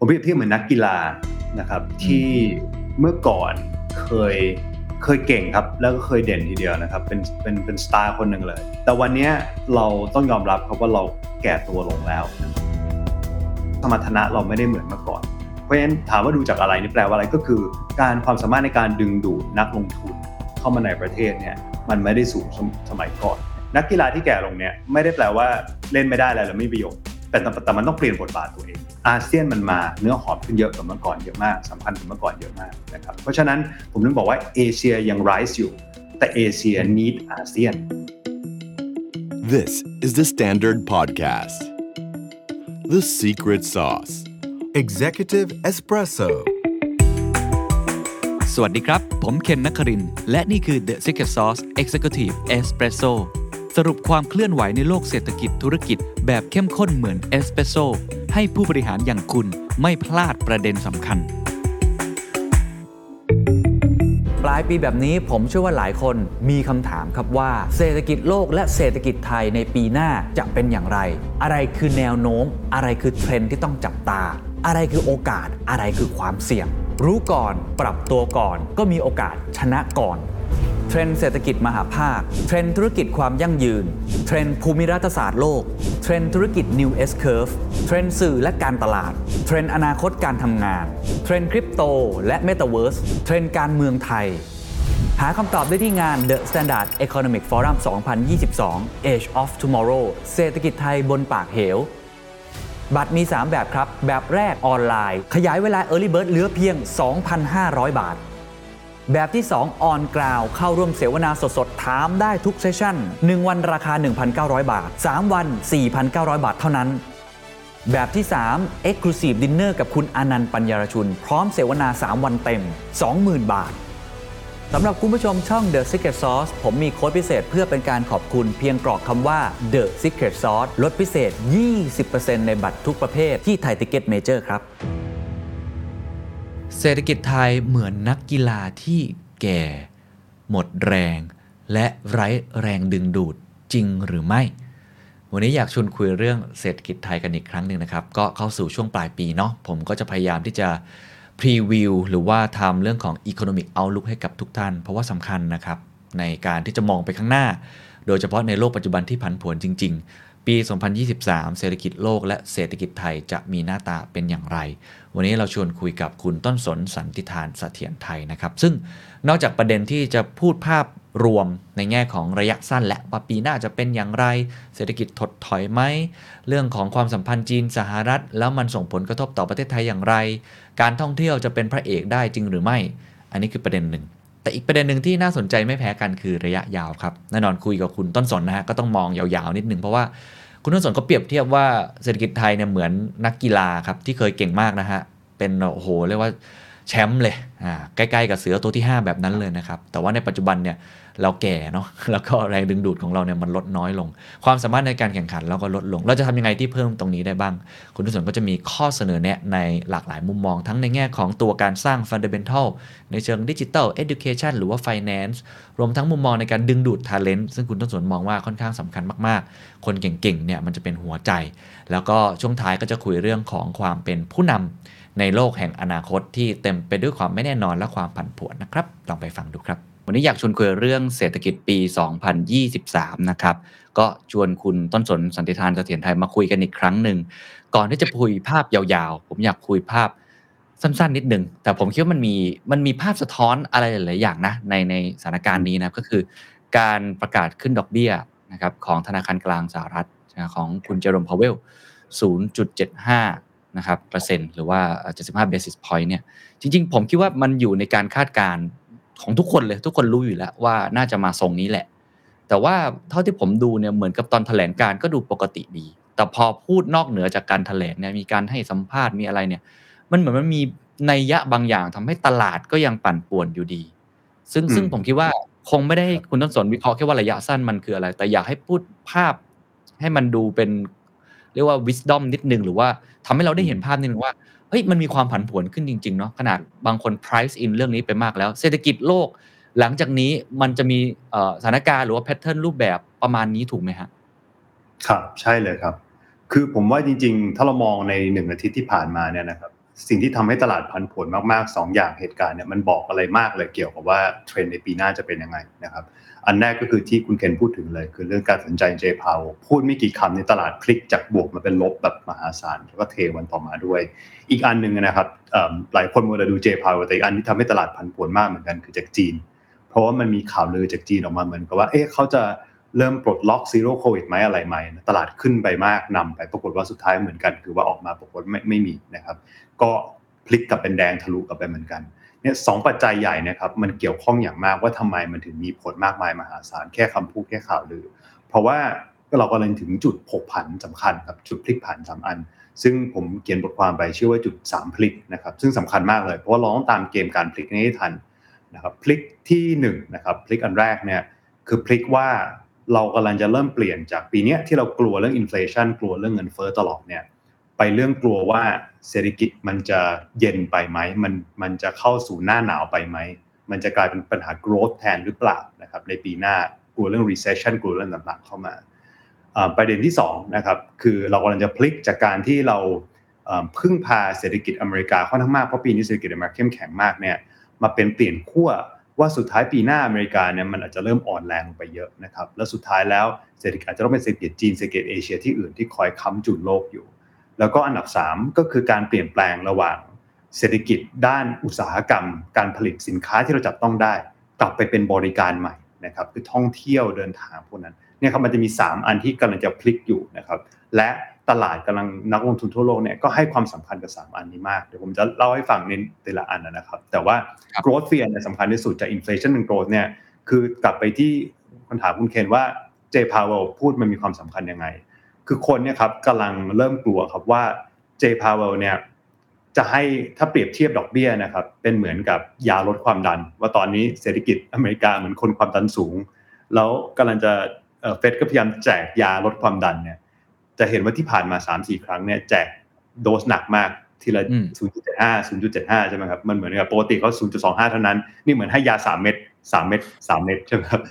ผมเปรียบเทียบเหมือนนักกีฬานะครับ ที่เมื่อก่อนเคยเคยเก่งครับ แล้วก็เคยเด่นทีเดียวนะครับ เป็นเป็นเป็นสตาร์คนหนึ่งเลย แต่วันนี้เราต้องยอมรับครับว่าเราแก่ตัวลงแล้ว สมรรถนะเราไม่ได้เหมือนเมื่อก่อน เพราะฉะนั้นถามว่าดูจากอะไรนี่แปลว่าอะไรก็คือ การความสามารถในการดึงดูดนักลงทุนเข้ามาในประเทศเนี่ยมันไม่ได้สูงสมัยก่อน นักกีฬาที่แก่ลงเนี่ยไม่ได้แปลว่าเล่นไม่ได้แล้วหรือไม่ประโยชน์ แต่แต่มันต้องเปลี่ยนบทบาทตัวเอง อาเซียนมันมาเนื้อหอมขึ้นเยอะกว่าเมื่อก่อนเยอะมากสำคัญกว่าเมื่อก่อนเยอะมากนะครับ เพราะฉะนั้นผมถึงบอกว่าเอเชียยัง rise อยู่ แต่เอเชีย need อาเซียน This is the Standard Podcast The Secret Sauce Executive Espresso สวัสดีครับ ผมเคนนักคริน และนี่คือ The Secret Sauce Executive Espresso สรุปความเคลื่อนไหวในโลกเศรษฐกิจธุรกิจ แบบเข้มข้นเหมือนเอสเปรสโซให้ผู้บริหารอย่างคุณไม่พลาดประเด็นสำคัญ ปลายปีแบบนี้ผมเชื่อว่าหลายคนมีคำถามครับว่า เศรษฐกิจโลกและเศรษฐกิจไทยในปีหน้าจะเป็นอย่างไร อะไรคือแนวโน้ม อะไรคือเทรนที่ต้องจับตา อะไรคือโอกาสอะไรคือความเสี่ยง รู้ก่อนปรับตัวก่อน ก็มีโอกาสชนะก่อน เทรนด์เศรษฐกิจมหภาค เทรนด์ธุรกิจความยั่งยืน เทรนด์ภูมิรัฐศาสตร์โลก เทรนด์ธุรกิจ New S Curve เทรนด์สื่อและการตลาด เทรนด์อนาคตการทำงาน เทรนด์คริปโตและ Metaverse เทรนด์การเมืองไทย หาคำตอบได้ที่งาน The Standard Economic Forum 2022 Age of Tomorrow เศรษฐกิจไทยบนปากเหวบัตรมี 3 แบบครับ แบบแรกออนไลน์ ขยายเวลา Early Bird เหลือเพียง 2,500 บาท แบบที่ 2 on ground เข้าร่วมเสวนาสดๆ ถามได้ทุก session 1 วันราคา 1,900 บาท 3 วัน 4,900 บาทเท่านั้น แบบที่ 3 Exclusive Dinner กับคุณอานันท์ปันยารชุน พร้อมเสวนา 3 วันเต็ม 20,000 บาทสำหรับคุณผู้ชมช่อง The Secret Sauce ผมมีโค้ดพิเศษเพื่อเป็นการขอบคุณเพียงกรอกคำว่า The Secret Sauce ลดพิเศษ 20%ในบัตรทุกประเภทที่ ThaiTicketMajor ครับ เศรษฐกิจไทยเหมือนนักกีฬาที่แก่ หมดแรง และไร้แรงดึงดูดจริงหรือไม่ วันนี้อยากชวนคุยเรื่องเศรษฐกิจไทยกันอีกครั้งหนึ่งนะครับ ก็เข้าสู่ช่วงปลายปีเนาะผมก็จะพยายามที่จะพรีวิวหรือว่าทำเรื่องของ Economic Outlook ให้กับทุกท่าน เพราะว่าสำคัญนะครับ ในการที่จะมองไปข้างหน้า โดยเฉพาะในโลกปัจจุบันที่ผันผวนจริง ๆ ปี 2023 เศรษฐกิจโลกและเศรษฐกิจไทยจะมีหน้าตาเป็นอย่างไร วันนี้เราชวนคุยกับคุณต้นสนสันติทานสเสถียรไทยนะครับ ซึ่งนอกจากประเด็นที่จะพูดภาพรวมในแง่ของระยะสั้นและว่าปีหน้าจะเป็นอย่างไร เศรษฐกิจถดถอยไหม เรื่องของความสัมพันธ์จีนสหรัฐ แล้วมันส่งผลกระทบต่อประเทศไทยอย่างไร การท่องเที่ยวจะเป็นพระเอกได้จริงหรือไม่ อันนี้คือประเด็นหนึ่ง แต่อีกประเด็นหนึ่งที่น่าสนใจไม่แพ้กันคือระยะยาวครับแน่นอนคุยกับคุณต้นสนนะฮะก็ต้องมองยาวๆนิดนึงเพราะว่าคุณต้นสนก็เปรียบเทียบว่าเศรษฐกิจไทยเนี่ยเหมือนนักกีฬาครับที่เคยเก่งมากนะฮะเป็นโอ้โหเรียกว่าแชมป์เลยอ่าใกล้ๆกับเสือตัวที่ 5 แบบนั้นเลยนะครับแต่ว่าในปัจจุบันเนี่ย เราแก่เนาะแล้วก็แรงดึงดูดของเราเนี่ยมันลดน้อยลง ความสามารถในการแข่งขันเราก็ลดลง เราจะทำยังไงที่เพิ่มตรงนี้ได้บ้าง คุณทุสนก็จะมีข้อเสนอแนะในหลากหลายมุมมอง ทั้งในแง่ของตัวการสร้างฟันเดเ e นทัลในเชิงดิจิทัลเอดูเคชันหรือว่า Finance รวมทั้งมุมมองในการดึงดูดท ALENT ซึ่งคุณต้นสนมองว่าค่อนข้างสำคัญมากๆ คนเก่งๆเนี่ยมันจะเป็นหัวใจ แล้วก็ช่วงท้ายก็จะคุยเรื่องของความเป็นผู้นำในโลกแห่งอนาคตที่เต็มไปด้วยความไม่แน่นอนและความผันผวนนะครับ ลองไปฟังดูครับ วันนี้อยากชวนคุยเรื่องเศรษฐกิจปี 2023 นะครับ ก็ชวนคุณต้นสนสันติทานเสถียรไทยมาคุยกันอีกครั้งหนึ่ง ก่อนที่จะคุยภาพยาวๆ ผมอยากคุยภาพสั้นๆ นิดหนึ่ง แต่ผมคิดว่ามันมีมันมีภาพสะท้อนอะไรหลายๆอย่างนะในในสถานการณ์นี้นะก็คือ การประกาศขึ้นดอกเบี้ยนะครับของธนาคารกลางสหรัฐของคุณเจอร์มพาวเวล 0.75 นะครับเปอร์เซ็นต์หรือว่า 75 basis point เนี่ยจริงๆ ผมคิดว่ามันอยู่ในการคาดการณ์ ของทุกคนเลย ทุกคนรู้อยู่แล้วว่าน่าจะมาทรงนี้แหละ แต่ว่าเท่าที่ผมดูเนี่ยเหมือนกับตอนแถลงการก็ดูปกติดี แต่พอพูดนอกเหนือจากการแถลงเนี่ยมีการให้สัมภาษณ์มีอะไรเนี่ย มันเหมือนมันมีในยะบางอย่างทำให้ตลาดก็ยังปั่นป่วนอยู่ดี ซึ่งซึ่งผมคิดว่าคงไม่ได้คุณต้นสนวิเคราะห์แค่ว่าระยะสั้นมันคืออะไร แต่อยากให้พูดภาพให้มันดูเป็น เรียกว่า wisdom นิดนึงหรือว่าทำให้เราได้เห็นภาพนิดนึงว่า เฮ้ยมันมีความผันผวนขึ้นจริงๆเนาะขนาดบางคน price in เรื่องนี้ไปมากแล้ว เศรษฐกิจโลก หลังจากนี้มันจะมีสถานการณ์หรือว่าแพทเทิร์นรูปแบบประมาณนี้ถูกไหมฮะครับใช่เลยครับ คือผมว่าจริง ๆ ถ้าเรามองในหนึ่งอาทิตย์ที่ผ่านมาเนี่ยนะครับสิ่งที่ทำให้ตลาดพันผลมากๆ 2 อย่างเหตุการณ์เนี่ยมันบอกอะไรมากเลยเกี่ยวกับว่าเทรนด์ในปีหน้าจะเป็นยังไงนะครับ อันแรกก็คือที่คุณเคนพูดถึงเลย คือเรื่องการสนใจเจพาวพูดไม่กี่คำในตลาดคลิกจากบวกมาเป็นลบแบบมหาศาลแล้วก็เทวันต่อมาด้วย อีกอันหนึ่งนะครับหลายคนมัวแต่ดูเจพาวแต่อีกอันที่ทำให้ตลาดพันผวนมากเหมือนกันคือจากจีน เพราะว่ามันมีข่าวลือจากจีนออกมาเหมือนกับว่าเอ๊ะเขาจะเริ่มปลดล็อก Zero Covid ไหมอะไรไหมตลาดขึ้นไปมากนำไปปรากฏว่าสุดท้ายเหมือนกัน คือว่าออกมาปรากฏไม่ไม่มีนะครับ ก็พลิกกลับเป็นแดงทะลุกลับไปเหมือนกัน เนี่ยสองปัจจัยใหญ่นะครับมันเกี่ยวข้องอย่างมากว่าทำไมมันถึงมีผลมากมายมหาศาลแค่คำพูดแค่ข่าวลือ เพราะว่าเรากำลังถึงจุดผกผันสำคัญครับจุดพลิกผันสามอัน ซึ่งผมเขียนบทความไปชื่อว่าจุด 3 พลิกนะครับซึ่งสำคัญมากเลย เพราะว่าเราต้องตามเกมการพลิกนี้ให้ทันนะครับพลิกที่1นะครับพลิกอันแรกเนี่ยคือพลิกว่าเรากำลังจะเริ่มเปลี่ยนจากปีนี้ที่เรากลัวเรื่องอินฟลชันกลัวเรื่องเงินเฟ้อตลอดเนี่ย ไปเรื่องกลัวว่าเศรษฐกิจมันจะเย็นไปไหมมันมันจะเข้าสู่หน้าหนาวไปไหม มันจะกลายเป็นปัญหา growth แทนหรือเปล่านะครับในปีหน้ากลัวเรื่อง recession กลัวเรื่องต่างๆเข้ามาประเด็นที่2นะครับคือเรากำลังจะพลิกจากการที่เราพึ่งพาเศรษฐกิจอเมริกาค่อนข้างมากเพราะปีนี้เศรษฐกิจอเมริกาเข้มแข็งมากเนี่ยมาเป็นเปลี่ยนขั้วว่าสุดท้ายปีหน้าอเมริกาเนี่ยมันอาจจะเริ่มอ่อนแรงไปเยอะนะครับแล้วสุดท้ายแล้วเศรษฐกิจอาจจะต้องเป็นเศรษฐกิจจีนเศรษฐกิจเอเชียที่อื่นที่คอยค้ำจุนโลกอยู่ แล้วก็อันดับ 3 ก็คือการเปลี่ยนแปลงระหว่างเศรษฐกิจด้านอุตสาหกรรม การผลิตสินค้าที่เราจับต้องได้ กลับไปเป็นบริการใหม่นะครับคือท่องเที่ยวเดินทางพวกนั้นเนี่ยครับมันจะมี 3 อันที่กำลังจะพลิกอยู่นะครับและตลาดกำลังนักลงทุนทั่วโลกเนี่ยก็ให้ความสำคัญกับ 3 อันนี้มาก เดี๋ยวผมจะเล่าให้ฟังในแต่ละอันนะครับ แต่ว่า growth fear เนี่ยสำคัญที่สุดจาก inflation เป็น growth เนี่ยคือกลับไปที่คำถามคุณเคนว่าเจพาวเวลพูดมันมีความสำคัญยังไง คือคนเนี่ยครับกำลังเริ่มกลัวครับว่าเจพาวเวลเนี่ยจะให้ถ้าเปรียบเทียบดอกเบี้ยนะครับ เป็นเหมือนกับยาลดความดัน ว่าตอนนี้เศรษฐกิจอเมริกาเหมือนคนความดันสูง แล้วกำลังจะเฟดก็พยายามแจกยาลดความดันเนี่ย จะเห็นว่าที่ผ่านมา3-4ครั้งเนี่ยแจกโดสหนักมากทีละ 0.75 0.75 ใช่ไหมครับ มันเหมือนกับปกติเขา0.25 เท่านั้น นี่เหมือนให้ยา 3 เม็ด3เม็ด3เม็ดใช่ไหมครับ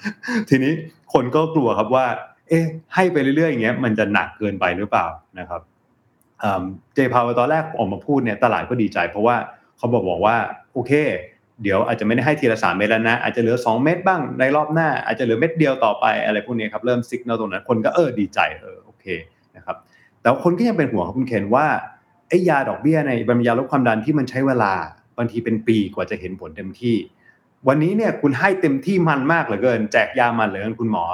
ทีนี้คนก็กลัวครับว่า เอ๊ะให้ไปเรื่อยๆอย่างเงี้ยมันจะหนักเกินไปหรือเปล่านะครับเจพาวตอนแรกออกมาพูดเนี่ยตลาดก็ดีใจ เพราะว่าเขาบอกบอกว่าโอเค เดี๋ยวอาจจะไม่ได้ให้ทีละสามเม็ดแล้วนะ อาจจะเหลือ 2 เม็ดบ้างในรอบหน้า อาจจะเหลือเม็ดเดียวต่อไปอะไรพวกนี้ครับเริ่มซิกแนลตรงนั้นคนก็เออดีใจเออโอเคนะครับแต่คนก็ยังเป็นห่วงครับคุณเคนว่าไอ้ยาดอกเบี้ยในบรรยาลดความดันที่มันใช้เวลาบางทีเป็นปีกว่าจะเห็นผลเต็มที่ วันนี้เนี่ยคุณให้เต็มที่มันมากเหลือเกิน แจกยามันเหลือเกินคุณหมอ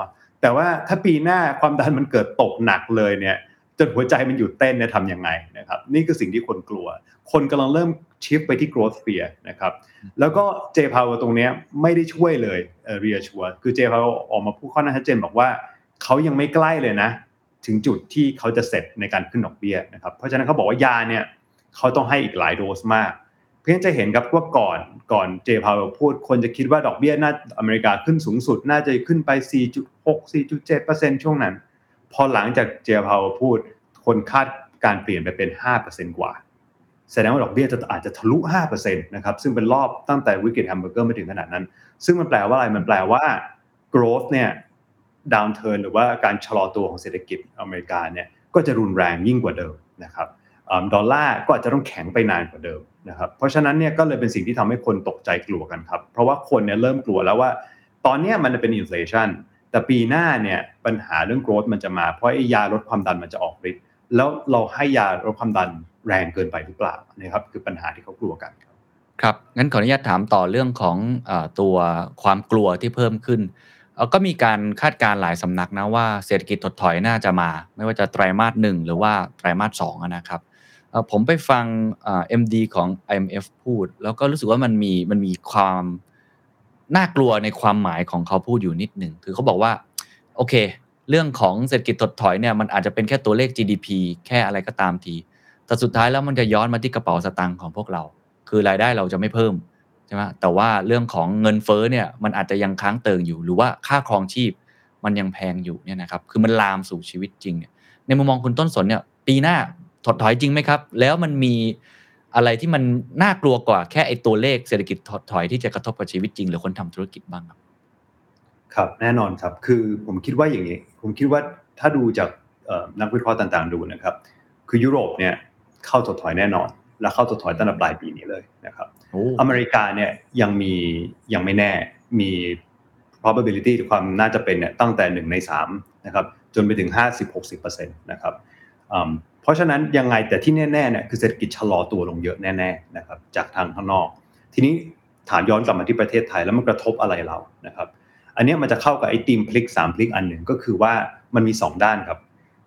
แต่ว่าถ้าปีหน้าความดันมันเกิดตกหนักเลยเนี่ยจนหัวใจมันหยุดเต้นเนี่ยทำยังไงนะครับ นี่คือสิ่งที่คนกลัว คนกำลังเริ่มชิฟไปที่ growth fear นะครับ แล้วก็เจพาวตรงนี้ไม่ได้ช่วยเลยเรียชัวคือเจพาวออกมาพูดข้อนั้นชัดเจนบอกว่าเขายังไม่ใกล้เลยนะ ถึงจุดที่เขาจะเสร็จในการขึ้นดอกเบี้ยนะครับ เพราะฉะนั้นเขาบอกว่ายาเนี่ยเขาต้องให้อีกหลายโดสมาก เพื่อจะเห็นครับว่าก่อนก่อนเจพาวพูด คนจะคิดว่าดอกเบี้ยน่าอเมริกาขึ้นสูงสุด น่าจะขึ้นไป 4.6 4.7%ช่วงนั้น พอหลังจากเจพาวพูด คนคาดการณ์เปลี่ยนไปเป็น 5%กว่า แสดงว่าดอกเบี้ยจะอาจจะทะลุ 5%นะครับซึ่งเป็นรอบตั้งแต่วิกฤตแฮมเบอร์เกอร์มาถึงขนาดนั้น ซึ่งมันแปลว่าอะไรมันแปลว่า growth เนี่ย downturn หรือว่าการชะลอตัวของเศรษฐกิจอเมริกาเนี่ยก็จะรุนแรงยิ่งกว่าเดิมนะครับดอลลาร์ก็อาจจะต้องแข็งไปนานกว่าเดิม นะครับเพราะฉะนั้นเนี่ยก็เลยเป็นสิ่งที่ทำให้คนตกใจกลัวกันครับ เพราะว่าคนเนี่ยเริ่มกลัวแล้วว่า ตอนนี้มันเป็น inflation แต่ปีหน้าเนี่ยปัญหาเรื่อง growth มันจะมาเพราะไอ้ยาลดความดันมันจะออกฤทธิ์แล้วเราให้ยาลดความดันแรงเกินไปหรือเปล่านะครับคือปัญหาที่เขากลัวกันครับครับงั้นขออนุญาตถามต่อเรื่องของอตัวความกลัวที่เพิ่มขึ้นก็มีการคาดการณ์หลายสำนักนะว่าเศรษฐกิจถดถอยน่าจะมา ไม่ว่าจะไตรมาสหนึ่งหรือว่าไตรมาสสองนะครับ ผมไปฟัง MD ของ IMF พูด แล้วก็รู้สึกว่ามันมีมันมีความน่ากลัวในความหมายของเขาพูดอยู่นิดหนึ่งคือเขาบอกว่า โอเค เรื่องของเศรษฐกิจถดถอยเนี่ยมันอาจจะเป็นแค่ตัวเลข GDP แค่อะไรก็ตามที แต่สุดท้ายแล้วมันจะย้อนมาที่กระเป๋าสตางค์ของพวกเรา คือรายได้เราจะไม่เพิ่มใช่ไหมแต่ว่าเรื่องของเงินเฟ้อเนี่ยมันอาจจะยังค้างเติ่งอยู่ หรือว่าค่าครองชีพมันยังแพงอยู่เนี่ยนะครับคือมันลามสู่ชีวิตจริงเนี่ยในมุมมองคุณต้นสนเนี่ยปีหน้า ถดถอยจริงไหมครับ แล้วมันมีอะไรที่มันน่ากลัวกว่าแค่ไอตัวเลขเศรษฐกิจถดถอยที่จะกระทบกับชีวิตจริง หรือคนทำธุรกิจบ้างครับ ครับแน่นอนครับคือผมคิดว่าอย่างนี้ ผมคิดว่าถ้าดูจากนักวิเคราะห์ต่างๆดูนะครับ คือยุโรปเนี่ยเข้าถดถอยแน่นอน แล้วเข้าถดถอยตั้งแต่ปลายปีนี้เลยนะครับโอ้อเมริกาเนี่ยยังมียังไม่แน่มี probability ความน่าจะเป็นเนี่ยตั้งแต่หนึ่งในสามนะครับจนไปถึง 50-60%นะครับอืม เพราะฉะนั้นยังไงแต่ที่แน่ๆเนี่ยคือเศรษฐกิจชะลอตัวลงเยอะแน่ๆนะครับจากทางข้างนอก ทีนี้ฐานย้อนกลับมาที่ประเทศไทยแล้วมันกระทบอะไรเรานะครับ อันนี้มันจะเข้ากับไอ้ทีมพลิก3พลิกอันหนึ่งก็คือว่ามันมี 2 ด้านครับ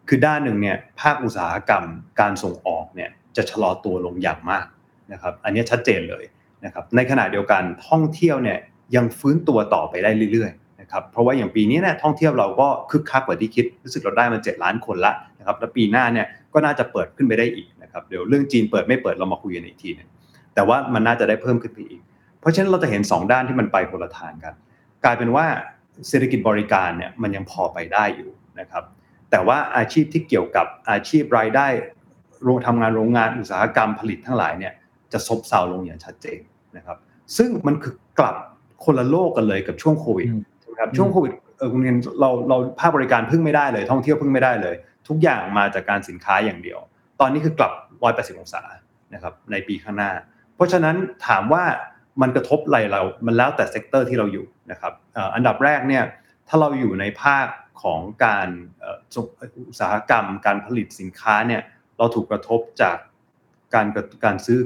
คือด้านหนึ่งเนี่ยภาคอุตสาหกรรมการส่งออกเนี่ยจะชะลอตัวลงอย่างมากนะครับ อันนี้ชัดเจนเลยนะครับ ในขณะเดียวกันท่องเที่ยวเนี่ยยังฟื้นตัวต่อไปได้เรื่อยๆนะครับ เพราะว่าอย่างปีนี้เนี่ยท่องเที่ยวเราก็คึกคักกว่าที่คิดรู้สึกเราได้มา7ล้านคนละนะครับ แล้วปีหน้าเนี่ย ก็น่าจะเปิดขึ้นไปได้อีกนะครับเดี๋ยวเรื่องจีนเปิดไม่เปิดเรามาคุยกันอีกทีหนึงแต่ว่ามันน่าจะได้เพิ่มขึ้นไปอีก เพราะฉะนั้นเราจะเห็น 2 ด้านที่มันไปคนละทางกัน กลายเป็นว่าเศรษฐกิจบริการเนี่ยมันยังพอไปได้อยู่นะครับ แต่ว่าอาชีพที่เกี่ยวกับอาชีพรายได้โรงทำงานโรงงานอุตสาหกรรมผลิตทั้งหลายเนี่ยจะซบเซาลงอย่างชัดเจนนะครับซึ่งมันคือกลับคนละโลกกันเลยกับช่วงโควิดอืมใช่ไหมครับช่วงโควิดเออคุณเห็นเราเราภาคบริการพึ่งไม่ได้เลย ท่องเที่ยวพึ่งไม่ได้เลย ทุกอย่างมาจากการสินค้าอย่างเดียว ตอนนี้คือกลับ 180 องศานะครับในปีข้างหน้า เพราะฉะนั้นถามว่ามันกระทบอะไรเรา มันแล้วแต่ sector ที่เราอยู่นะครับอันดับแรกเนี่ยถ้าเราอยู่ในภาคของการอุตสาหกรรม การผลิตสินค้าเนี่ยเราถูกกระทบจากการการซื้อ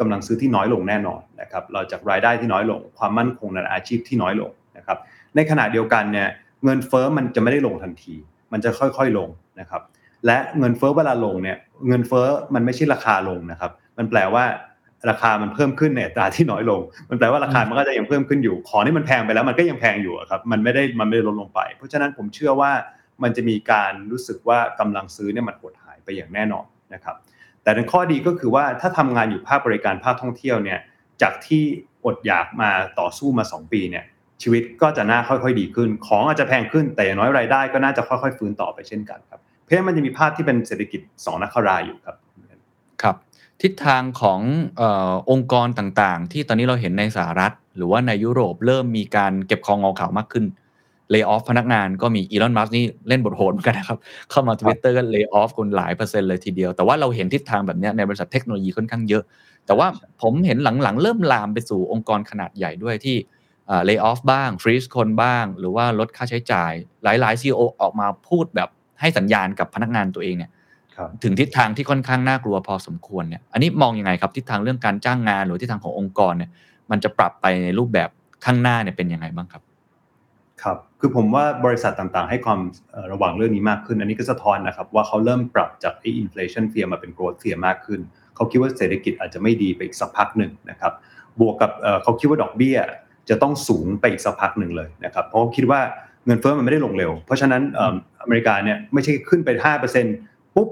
กำลังซื้อที่น้อยลงแน่นอนนะครับเราจากรายได้ที่น้อยลง ความมั่นคงในอาชีพที่น้อยลงนะครับในขณะเดียวกันเนี่ยเงินเฟ้อมันจะไม่ได้ลงทันที มันจะค่อยๆลง นะครับและเงินเฟ้อเวลาลงเนี่ยเงินเฟ้อมันไม่ใช่ราคาลงนะครับ มันแปลว่าราคามันเพิ่มขึ้นในอัตราที่น้อยลง มันแปลว่าราคามันก็จะยังเพิ่มขึ้นอยู่ ของที่มันแพงไปแล้วมันก็ยังแพงอยู่อะครับ มันไม่ได้มันไม่ได้ลดลงไป เพราะฉะนั้นผมเชื่อว่ามันจะมีการรู้สึกว่ากำลังซื้อเนี่ยมันหดหายไปอย่างแน่นอนนะครับ แต่ในข้อดีก็คือว่าถ้าทำงานอยู่ภาคบริการภาคท่องเที่ยวเนี่ยจากที่อดอยากมาต่อสู้มา 2 ปีเนี่ยชีวิตก็จะน่าค่อยๆ ดีขึ้น ของอาจจะแพงขึ้นแต่อย่างน้อยรายได้ก็น่าจะค่อยๆ ฟื้นต่อไปเช่นกันครับ เพราะฉะนั้นมันจะมีภาพที่เป็นเศรษฐกิจสองนักขรายอยู่ครับครับทิศทางของเออองค์กรต่างๆ ที่ตอนนี้เราเห็นในสหรัฐ หรือว่าในยุโรปเริ่มมีการเก็บคองงอข่าวมากขึ้นเลิกออฟพนักงานก็มีอีลอนมัสนี่เล่นบทโหดเหมือนกันนะครับ เข้ามา Twitter ก็เลิกออฟคนหลายเปอร์เซ็นต์เลยทีเดียว แต่ว่าเราเห็นทิศทางแบบเนี้ยในบริษัทเทคโนโลยีค่อนข้างเยอะ แต่ว่าผมเห็นหลังๆ เริ่มลามไปสู่องค์กรขนาดใหญ่ด้วยที่เลิกออฟบ้างฟรีซคนบ้าง หรือว่าลดค่าใช้จ่าย หลายๆ CEO ออกมาพูดแบบ ให้สัญญาณกับพนักงานตัวเองเนี่ยครับถึงทิศทางที่ค่อนข้างน่ากลัวพอสมควรเนี่ยอันนี้มองยังไงครับทิศทางเรื่องการจ้างงานหรือทิศทางขององค์กรเนี่ยมันจะปรับไปในรูปแบบข้างหน้าเนี่ยเป็นยังไงบ้างครับครับคือผมว่าบริษัทต่างๆ ให้ความเอ่อระวังเรื่องนี้มากขึ้น อันนี้ก็สะท้อนนะครับว่าเขาเริ่มปรับจากไอ้ inflation fear มาเป็น growth fear มากขึ้น เขาคิดว่าเศรษฐกิจอาจจะไม่ดีไปอีกสักพักหนึ่งนะครับบวกกับเอ่อเขาคิดว่าดอกเบี้ยจะต้องสูงไปอีกสักพักหนึ่งเลยนะครับเพราะเขาคิดว่าเงินเฟ้อมันไม่ได้ลงเร็ว เพราะฉะนั้นเอเมริกาเนี่ยไม่ใช่ขึ้นไป 5%ปุ๊บ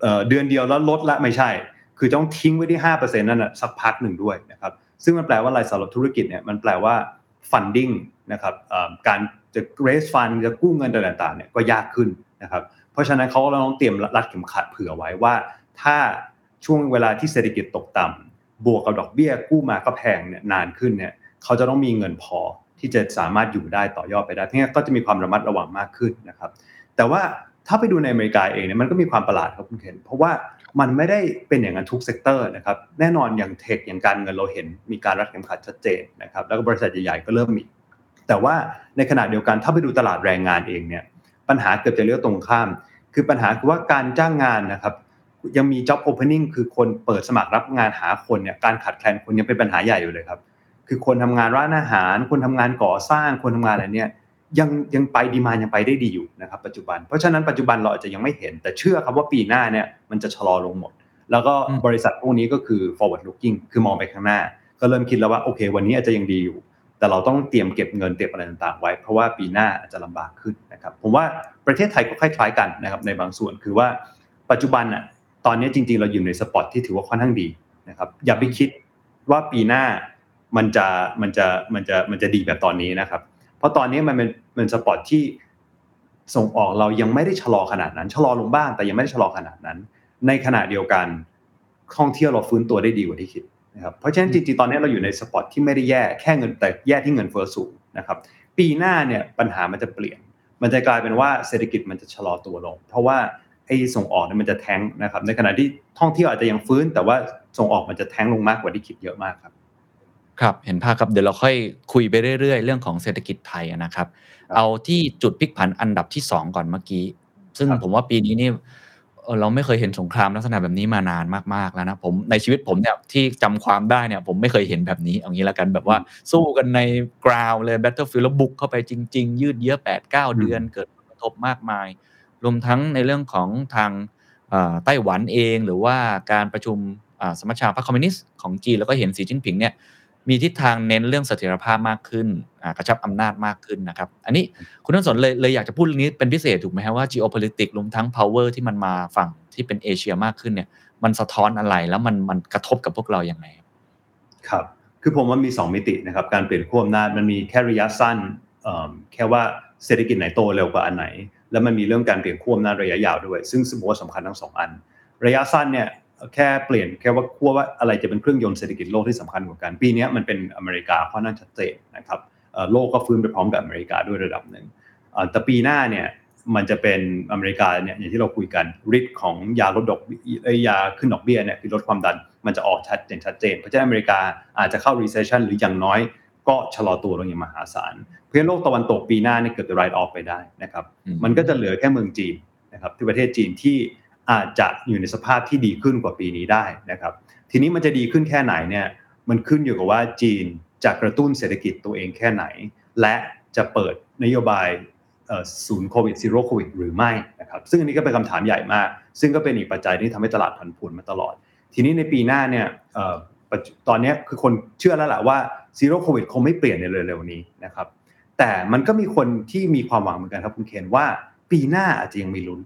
เอ่อเดือนเดียวแล้วลดละไม่ใช่ คือต้องทิ้งไว้ที่ 5%นั่นนะสักพักหนึ่งด้วยนะครับซึ่งมันแปลว่าอะไรสำหรับธุรกิจเนี่ยมันแปลว่า funding นะครับการจะ raise fund จะกู้เงินต่างๆเนี่ยก็ยากขึ้นนะครับเพราะฉะนั้นเขาก็ต้องเตรียมรัดเข็มขัดเผื่อไว้ว่า ถ้าช่วงเวลาที่เศรษฐกิจตกต่ำบวกกับดอกเบี้ยกู้มาก็แพงเนี่ยนานขึ้นเนี่ยเขาจะต้องมีเงินพอที่จะสามารถอยู่ได้ต่อยอดไปได้ทั้งนี้ก็จะมีความระมัดระวังมากขึ้นนะครับ แต่ว่าถ้าไปดูในอเมริกาเองเนี่ยมันก็มีความประหลาดครับคุณเคนเพราะว่ามันไม่ได้เป็นอย่างนั้นทุก sector นะครับแน่นอนอย่าง tech อย่างการเงินเราเห็นมีการรัดเข็มขัดชัดเจนนะครับแล้วก็บริษัทใหญ่ๆก็เริ่มมี แต่ว่าในขณะเดียวกันถ้าไปดูตลาดแรงงานเองเนี่ยปัญหาเกือบจะเรียกตรงข้าม คือปัญหาคือว่าการจ้างงานนะครับยังมี job opening คือคนเปิดสมัครรับงานหาคนเนี่ยการขาดแคลนคนยังเป็นปัญหาใหญ่อยู่เลยครับคือคนทำงานร้านอาหาร คนทำงานก่อสร้างคนทำงานอะไรเนี่ย ยังยังไปดีมายังไปได้ดีอยู่นะครับปัจจุบัน เพราะฉะนั้นปัจจุบันเราอาจจะยังไม่เห็น แต่เชื่อครับว่าปีหน้าเนี่ยมันจะชะลอลงหมด แล้วก็อืมบริษัทพวกนี้ก็คือ forward looking คือมองไปข้างหน้า ก็เริ่มคิดแล้วว่าโอเค วันนี้อาจจะยังดีอยู่ แต่เราต้องเตรียมเก็บเงินเตรียมอะไรต่างๆ ไว้ เพราะว่าปีหน้าอาจจะลำบากขึ้นนะครับผมว่าประเทศไทยก็คล้ายๆกันนะครับในบางส่วนคือว่าปัจจุบันอะตอนนี้จริงๆ เราอยู่ในสปอตที่ถือว่าค่อนข้างดีนะครับอย่าไปคิดว่าปีหน้ามันจะมันจะมันจะมันจะดีแบบตอนนี้นะครับ เพราะตอนนี้มันเป็นเป็นสปอตที่ส่งออกเรายังไม่ได้ชะลอขนาดนั้นชะลอลงบ้างแต่ยังไม่ได้ชะลอขนาดนั้น ในขณะเดียวกันท่องเที่ยวเราฟื้นตัวได้ดีกว่าที่คิดนะครับเพราะฉะนั้นจริงๆตอนนี้เราอยู่ในสปอตที่ไม่ได้แย่แค่เงินแต่แย่ที่เงินเฟ้อสูงนะครับ ปีหน้าเนี่ยปัญหามันจะเปลี่ยน มันจะกลายเป็นว่าเศรษฐกิจมันจะชะลอตัวลง เพราะว่าไอ้ส่งออกเนี่ยมันจะแท้งนะครับ ในขณะที่ท่องเที่ยวอาจจะยังฟื้น แต่ว่าส่งออกมันจะแท้งลงมากกว่าที่คิดเยอะมากครับ ครับเห็นภาพครับเดี๋ยวเราค่อยคุยไปเรื่อยๆ เรื่องของเศรษฐกิจไทยนะครับ เอาที่จุดพลิกผันอันดับที่2ก่อนเมื่อกี้ ซึ่งผมว่าปีนี้นี่เราไม่เคยเห็นสงครามลักษณะแบบนี้มานานมากๆแล้วนะผมในชีวิตผมเนี่ยที่จำความได้เนี่ย ผมไม่เคยเห็นแบบนี้เอางี้แล้วกันแบบว่าสู้กันใน ground เลย battlefield แล้วบุกเข้าไปจริง ๆ ยืดเยื้อ8 9เดือนเกิดผลกระทบมากมาย รวมทั้งในเรื่องของทางไต้หวันเอง หรือว่าการประชุมสมัชชาพรรคคอมมิวนิสต์ของจีนแล้วก็เห็นสีจิ้นผิงเนี่ย มีทิศทางเน้นเรื่องเสถียรภาพมากขึ้นกระชับอำนาจมากขึ้นนะครับ อันนี้คุณต้นสนเลยเลยอยากจะพูดเรื่องนี้เป็นพิเศษถูกไหมครับว่า geopolitics รวมทั้ง power ที่มันมาฝั่งที่เป็นเอเชียมากขึ้นเนี่ย มันสะท้อนอะไรแล้วมันมันกระทบกับพวกเราอย่างไรครับ คือผมว่ามี 2 มิตินะครับ การเปลี่ยนขั้วอำนาจมันมีแค่ระยะสั้นแค่ว่าเศรษฐกิจไหนโตเร็วกว่าอันไหน แล้วมันมีเรื่องการเปลี่ยนขั้วอำนาจระยะยาวด้วย ซึ่งสมมติว่าสำคัญทั้งสองอัน ระยะสั้นเนี่ย แค่เปลี่ยนแค่ว่าขั้วว่าอะไรจะเป็นเครื่องยนต์เศรษฐกิจโลกที่สำคัญกว่ากัน ปีนี้มันเป็นอเมริกาเพราะนั่นชัดเจนนะครับโลกก็ฟื้นไปพร้อมกับอเมริกาด้วยระดับหนึ่งแต่ปีหน้าเนี่ยมันจะเป็นอเมริกาเนี่ยอย่างที่เราคุยกันฤทธิ์ของยาลดดอกยาขึ้นดอกเบี้ยเนี่ยคือลดความดันมันจะออกชัดเจนชัดเจน เพราะฉะนั้นอเมริกาอาจจะเข้า recession หรืออย่างน้อยก็ชะลอตัวลงอย่างมหาศาล เพื่อโลกตะวันตกปีหน้าเนี่ยเกิดจะ write off ไปได้นะครับ มันก็จะเหลือแค่เมืองจีนนะครับที่ประเทศจีนที่ อาจจะอยู่ในสภาพที่ดีขึ้นกว่าปีนี้ได้นะครับ ทีนี้มันจะดีขึ้นแค่ไหนเนี่ยมันขึ้นอยู่กับว่าจีนจะกระตุ้นเศรษฐกิจตัวเองแค่ไหน และจะเปิดนโยบายศูนย์โควิดซีโร่โควิดหรือไม่นะครับซึ่งอันนี้ก็เป็นคำถามใหญ่มาก ซึ่งก็เป็นอีกปัจจัยที่ทำให้ตลาดผันผวนมาตลอด ทีนี้ในปีหน้าเนี่ยตอนนี้คือคนเชื่อแล้วแหละว่า zero COVID คงไม่เปลี่ยนในเร็วๆนี้นะครับแต่มันก็มีคนที่มีความหวังเหมือนกันครับคุณเคนว่าปีหน้าอาจจะยังมีลุ้น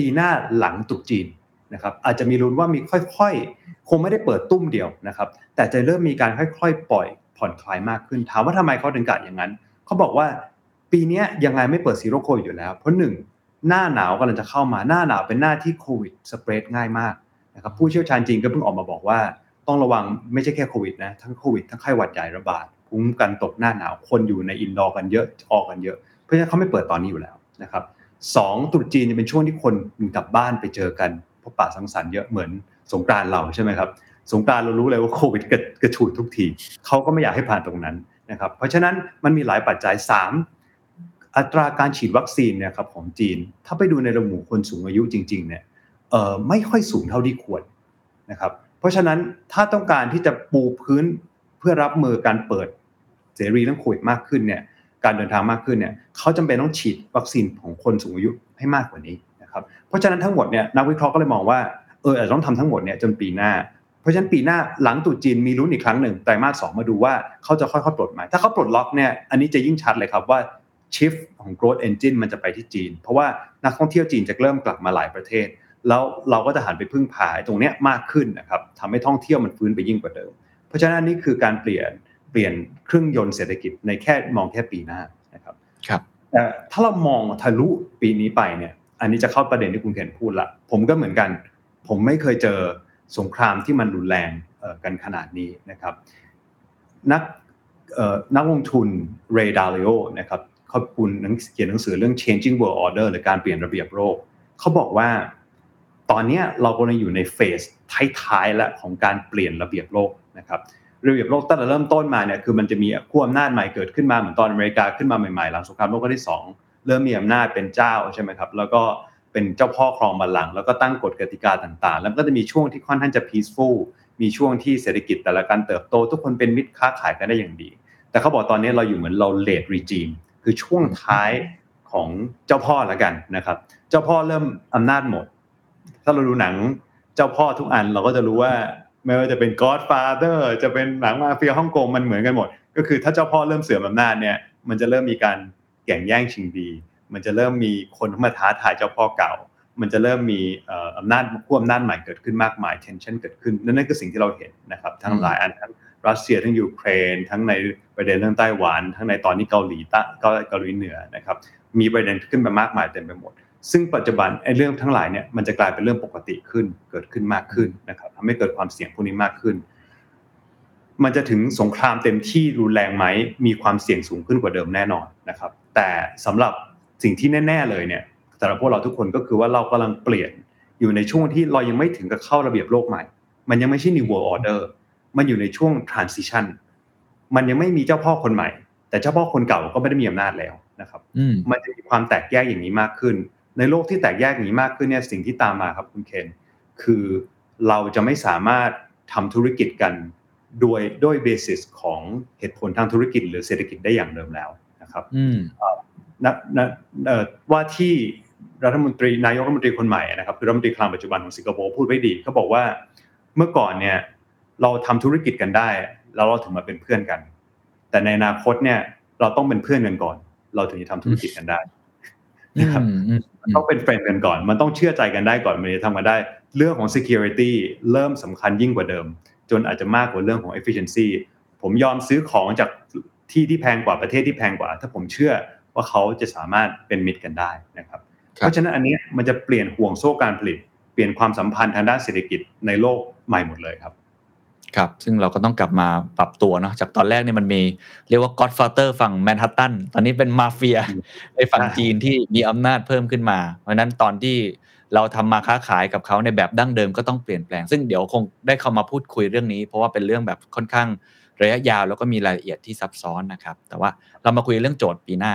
ปีหน้าหลังตรุษจีนนะครับอาจจะมีลุ้นว่ามีค่อยๆ คงไม่ได้เปิดตู้มเดียวนะครับ แต่จะเริ่มมีการค่อยๆ ปล่อยผ่อนคลายมากขึ้น ถามว่าทำไมเขาถึงกะอย่างนั้น เขาบอกว่าปีนี้ยังไงไม่เปิด zero COVID อยู่แล้ว เพราะหนึ่งหน้าหนาวกำลังจะเข้ามาหน้าหนาวเป็นหน้าที่โควิดสเปรดง่ายมากนะครับผู้เชี่ยวชาญจริงก็เพิ่งออกมาบอกว่า ต้องระวังไม่ใช่แค่โควิดนะทั้งโควิดทั้งไข้หวัดใหญ่ระบาดภูมิกันตกหน้าหนาวคนอยู่ในอินดอร์กันเยอะออกกันเยอะ เพราะฉะนั้นเขาไม่เปิดตอนนี้อยู่แล้วนะครับ สองตรุษจีนเป็นช่วงที่คนกลับบ้านไปเจอกันพบปะสังสรรค์เยอะเหมือนสงกรานเราใช่ไหมครับสงกรานเรารู้เลยว่าโควิดกระฉูดทุกทีเขาก็ไม่อยากให้ผ่านตรงนั้นนะครับเพราะฉะนั้นมันมีหลายปัจจัย 3 อัตราการฉีดวัคซีนเนี่ยครับของจีน ถ้าไปดูในระหมู่คนสูงอายุจริง ๆ เนี่ยเอ่อไม่ค่อยสูงเท่าที่ควรนะครับเพราะฉะนั้นถ้าต้องการที่จะปูพื้นเพื่อรับมือการเปิดเสรีเรื่องโควิดมากขึ้นเนี่ย การเดินทางมากขึ้นเนี่ยเขาจำเป็นต้องฉีดวัคซีนของคนสูงอายุให้มากกว่านี้นะครับเพราะฉะนั้นทั้งหมดเนี่ยนักวิเคราะห์ก็เลยมองว่าเอออาจจะต้องทำทั้งหมดเนี่ยจนปีหน้า เพราะฉะนั้นปีหน้าหลังตุจีนมีรุ้นอีกครั้งหนึ่งไตรมาสสองมาดูว่าเขาจะค่อยๆปลดไหมถ้าเขาปลดล็อกเนี่ยอันนี้จะยิ่งชัดเลยครับว่าชิฟของ growth engine มันจะไปที่จีน เพราะว่านักท่องเที่ยวจีนจะเริ่มกลับมาหลายประเทศ แล้วเราก็จะหันไปพึ่งพาตรงนี้มากขึ้นนะครับทำให้ท่องเที่ยวมันฟื้นไปยิ่งกว่าเดิม เพราะฉะนั้นนี่คือการเปลี่ยน เปลี่ยนเครื่องยนต์เศรษฐกิจในแค่มองแค่ปีหน้าครับแต่ถ้าเรามองทะลุปีนี้ไปเนี่ยอันนี้จะเข้าประเด็นที่คุณเคนพูดละผมก็เหมือนกัน ผมไม่เคยเจอสงครามที่มันรุนแรงกันขนาดนี้นะครับ นักนักลงทุนเรย์ดาริโอนะครับเขาคุณเขียนหนังสือเรื่อง changing world order หรือการเปลี่ยนระเบียบโลกเขาบอกว่า ตอนนี้เรากำลังอยู่ในเฟสท้ายๆแล้วของการเปลี่ยนระเบียบโลกนะครับ ระเบียบโลกตั้งแต่เริ่มต้นมาเนี่ยคือมันจะมีขั้วอำนาจใหม่เกิดขึ้นมาเหมือนตอนอเมริกาขึ้นมาใหม่ๆหลังสงครามโลกครั้งที่ 2 เริ่มมีอำนาจเป็นเจ้าใช่ไหมครับแล้วก็เป็นเจ้าพ่อครองบัลลังก์แล้วก็ตั้งกฎกติกาต่างๆ แล้วก็จะมีช่วงที่ค่อนข้างจะ peaceful มีช่วงที่เศรษฐกิจแต่ละการเติบโต ทุกคนเป็นมิตรค้าขายกันได้อย่างดี แต่เขาบอกตอนนี้เราอยู่เหมือนเรา late regime คือช่วงท้ายของเจ้าพ่อแล้วกันนะครับ เจ้าพ่อเริ่มอำนาจหมด ถ้าเราดูหนังเจ้าพ่อทุกอันเราก็จะรู้ว่า ไม่ว่าจะเป็น Godfather จะเป็นหนังมาเฟียฮ่องกงมันเหมือนกันหมด ก็คือถ้าเจ้าพ่อเริ่มเสื่อมอำนาจเนี่ยมันจะเริ่มมีการแข่งแย่งชิงดี มันจะเริ่มมีคนมาท้าทายเจ้าพ่อเก่า มันจะเริ่มมีอำนาจขั้วอำนาจใหม่เกิดขึ้นมากมาย tension เกิดขึ้นนั่นคือสิ่งที่เราเห็นนะครับทั้งหลายอันทั้งรัสเซียทั้งยูเครน ทั้งในประเด็นเรื่องไต้หวัน ทั้งในตอนนี้เกาหลีใต้เกาหลีเหนือนะครับมีประเด็นขึ้นมามากมายเต็มไปหมด ซึ่งปัจจุบันไอ้เรื่องทั้งหลายเนี่ยมันจะกลายเป็นเรื่องปกติขึ้นเกิดขึ้นมากขึ้นนะครับทำให้เกิดความเสี่ยงพวกนี้มากขึ้น มันจะถึงสงครามเต็มที่รุนแรงไหมมีความเสี่ยงสูงขึ้นกว่าเดิมแน่นอนนะครับ แต่สำหรับสิ่งที่แน่ ๆ เลยเนี่ยสำหรับพวกเราทุกคนก็คือว่าเรากำลังเปลี่ยนอยู่ในช่วงที่เรายังไม่ถึงกับเข้าระเบียบโลกใหม่ มันยังไม่ใช่ new world order มันอยู่ในช่วง transition มันยังไม่มีเจ้าพ่อคนใหม่ แต่เจ้าพ่อคนเก่าก็ไม่ได้มีอำนาจแล้วนะครับอืมมันจะมีความแตกแยกอย่างนี้มากขึ้น ในโลกที่แตกแยกอย่างนี้มากขึ้นเนี่ยสิ่งที่ตามมาครับคุณเคนคือเราจะไม่สามารถทำธุรกิจกันโดยด้วยเบสิสของเหตุผลทางธุรกิจ หรือเศรษฐกิจได้อย่างเดิมแล้วนะครับอืมนะนะเอ่อว่าที่รัฐมนตรีนายกรัฐมนตรีคนใหม่นะครับคือรัฐมนตรีคลังปัจจุบันของสิงคโปร์พูดไว้ดีเขาบอกว่าเมื่อก่อนเนี่ยเราทำธุรกิจกันได้ แล้วเราถึงมาเป็นเพื่อนกัน แต่ในอนาคตเนี่ยเราต้องเป็นเพื่อนกันก่อน เราถึงจะทำธุรกิจกันได้อืนะครับมอืมมัน ต้องเป็นเฟรนด์กันก่อน มันต้องเชื่อใจกันได้ก่อนมันจะทำกันได้ เรื่องของ security เริ่มสำคัญยิ่งกว่าเดิม จนอาจจะมากกว่าเรื่องของ efficiency ผมยอมซื้อของจากที่ที่แพงกว่าประเทศที่แพงกว่า ถ้าผมเชื่อว่าเขาจะสามารถเป็นมิตรกันได้นะครับ เพราะฉะนั้นอันเนี้ยมันจะเปลี่ยนห่วงโซ่การผลิต เปลี่ยนความสัมพันธ์ทางด้านเศรษฐกิจในโลกใหม่หมดเลยครับ ครับซึ่งเราก็ต้องกลับมาปรับตัวเนาะจากตอนแรกเนี่ยมันมีเรียกว่า Godfather ฝั่งแมนฮัตตันตอนนี้เป็นมาเฟียอืมในฝั่งใช่จีนที่มีอำนาจเพิ่มขึ้นมา เพราะฉะนั้นตอนที่เราทำมาค้าขายกับเขาในแบบดั้งเดิมก็ต้องเปลี่ยนแปลง ซึ่งเดี๋ยวคงได้เข้ามาพูดคุยเรื่องนี้ เพราะว่าเป็นเรื่องแบบค่อนข้างระยะยาวแล้วก็มีรายละเอียดที่ซับซ้อนนะครับ แต่ว่าเรามาคุยเรื่องโจทย์ปีหน้า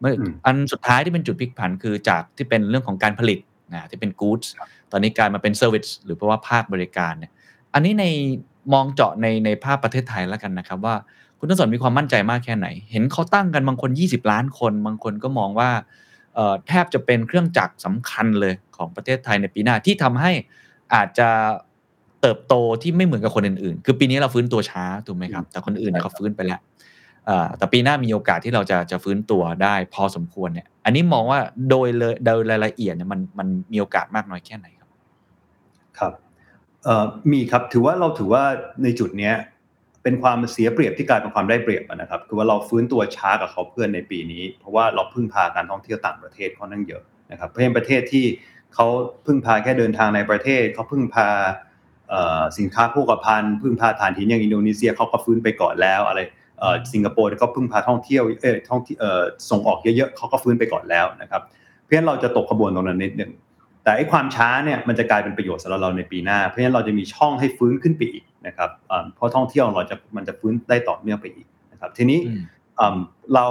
เมื่ออมอันสุดท้ายที่เป็นจุดพลิกผันคือจากที่เป็นเรื่องของการผลิตนะที่เป็น goods ตอนนี้กลายมาเป็น service หรือเพราะว่าภาคบริการเนี่ยอันนี้ใน มองเจาะในในภาพประเทศไทยแล้วกันนะครับ ว่าคุณต้นสนมีความมั่นใจมากแค่ไหน เห็นเขาตั้งกันบางคน 20 ล้านคน บางคนก็มองว่าเอ่อแทบจะเป็นเครื่องจักรสำคัญเลยของประเทศไทยในปีหน้าที่ทำให้อาจจะเติบโตที่ไม่เหมือนกับคนอื่นๆ คือปีนี้เราฟื้นตัวช้าถูกไหมครับ แต่คนอื่นเนี่ยเขาฟื้นไปแล้วเอ่อแต่ปีหน้ามีโอกาสที่เราจะจะฟื้นตัวได้พอสมควรเนี่ย อันนี้มองว่าโดยเลยโดยรายละเอียดเนี่ยมันมันมีโอกาสมากน้อยแค่ไหนครับ ครับเอ่อ มีครับถือว่าเราถือว่าในจุดเนี้ยเป็นความเสียเปรียบที่กลายเป็นความได้เปรียบนะครับคือว่าเราฟื้นตัวช้ากับเขาเพื่อนในปีนี้ เพราะว่าเราพึ่งพาการท่องเที่ยวต่างประเทศค่อนข้างเยอะนะครับเพราะฉะนั้นประเทศที่เขาพึ่งพาแค่เดินทางในประเทศเขาพึ่งพาสินค้าโภคภัณฑ์พึ่งพาฐานหินอย่างอินโดนีเซียเขาก็ฟื้นไปก่อนแล้วอะไรสิงคโปร์ก็พึ่งพาท่องเที่ยวเออท่องเออส่งออกเยอะๆเขาก็ฟื้นไปก่อนแล้วนะครับ เพราะฉะนั้นเราจะตกขบวนตรงนั้นนิดหนึ่ง แต่ไอ้ความช้าเนี่ยมันจะกลายเป็นประโยชน์สำหรับเราในปีหน้า เพราะฉะนั้นเราจะมีช่องให้ฟื้นขึ้นไปอีกนะครับอ่าเพราะท่องเที่ยวเราจะมันจะฟื้นได้ต่อเนื่องไปอีกนะครับทีนี้อืมอ่าเรา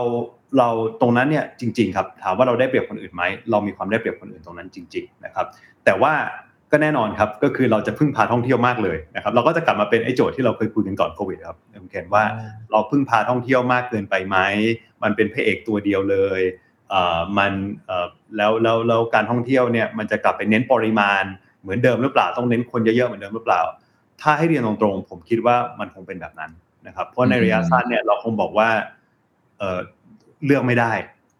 เราตรงนั้นเนี่ยจริง ๆ ครับถามว่าเราได้เปรียบคนอื่นไหมเรามีความได้เปรียบคนอื่นตรงนั้นจริง ๆ นะครับ แต่ว่าก็แน่นอนครับก็คือเราจะพึ่งพาท่องเที่ยวมากเลยนะครับเราก็จะกลับมาเป็นไอ้โจทย์ที่เราเคยคุยกันก่อนโควิดครับผมเห็นว่าเราพึ่งพาท่องเที่ยวมากเกินไปไหมมันเป็นพระเอกตัวเดียวเลยเอ่อ มันเอ่อแล้วแล้วแล้วการท่องเที่ยวเนี่ยมันจะกลับไปเน้นปริมาณเหมือนเดิมหรือเปล่าต้องเน้นคนเยอะๆเหมือนเดิมหรือเปล่า ถ้าให้เรียนตรงๆผมคิดว่ามันคงเป็นแบบนั้นนะครับ เพราะในระยะสั้นเนี่ยเราคงบอกว่าเอ่อเลือกไม่ได้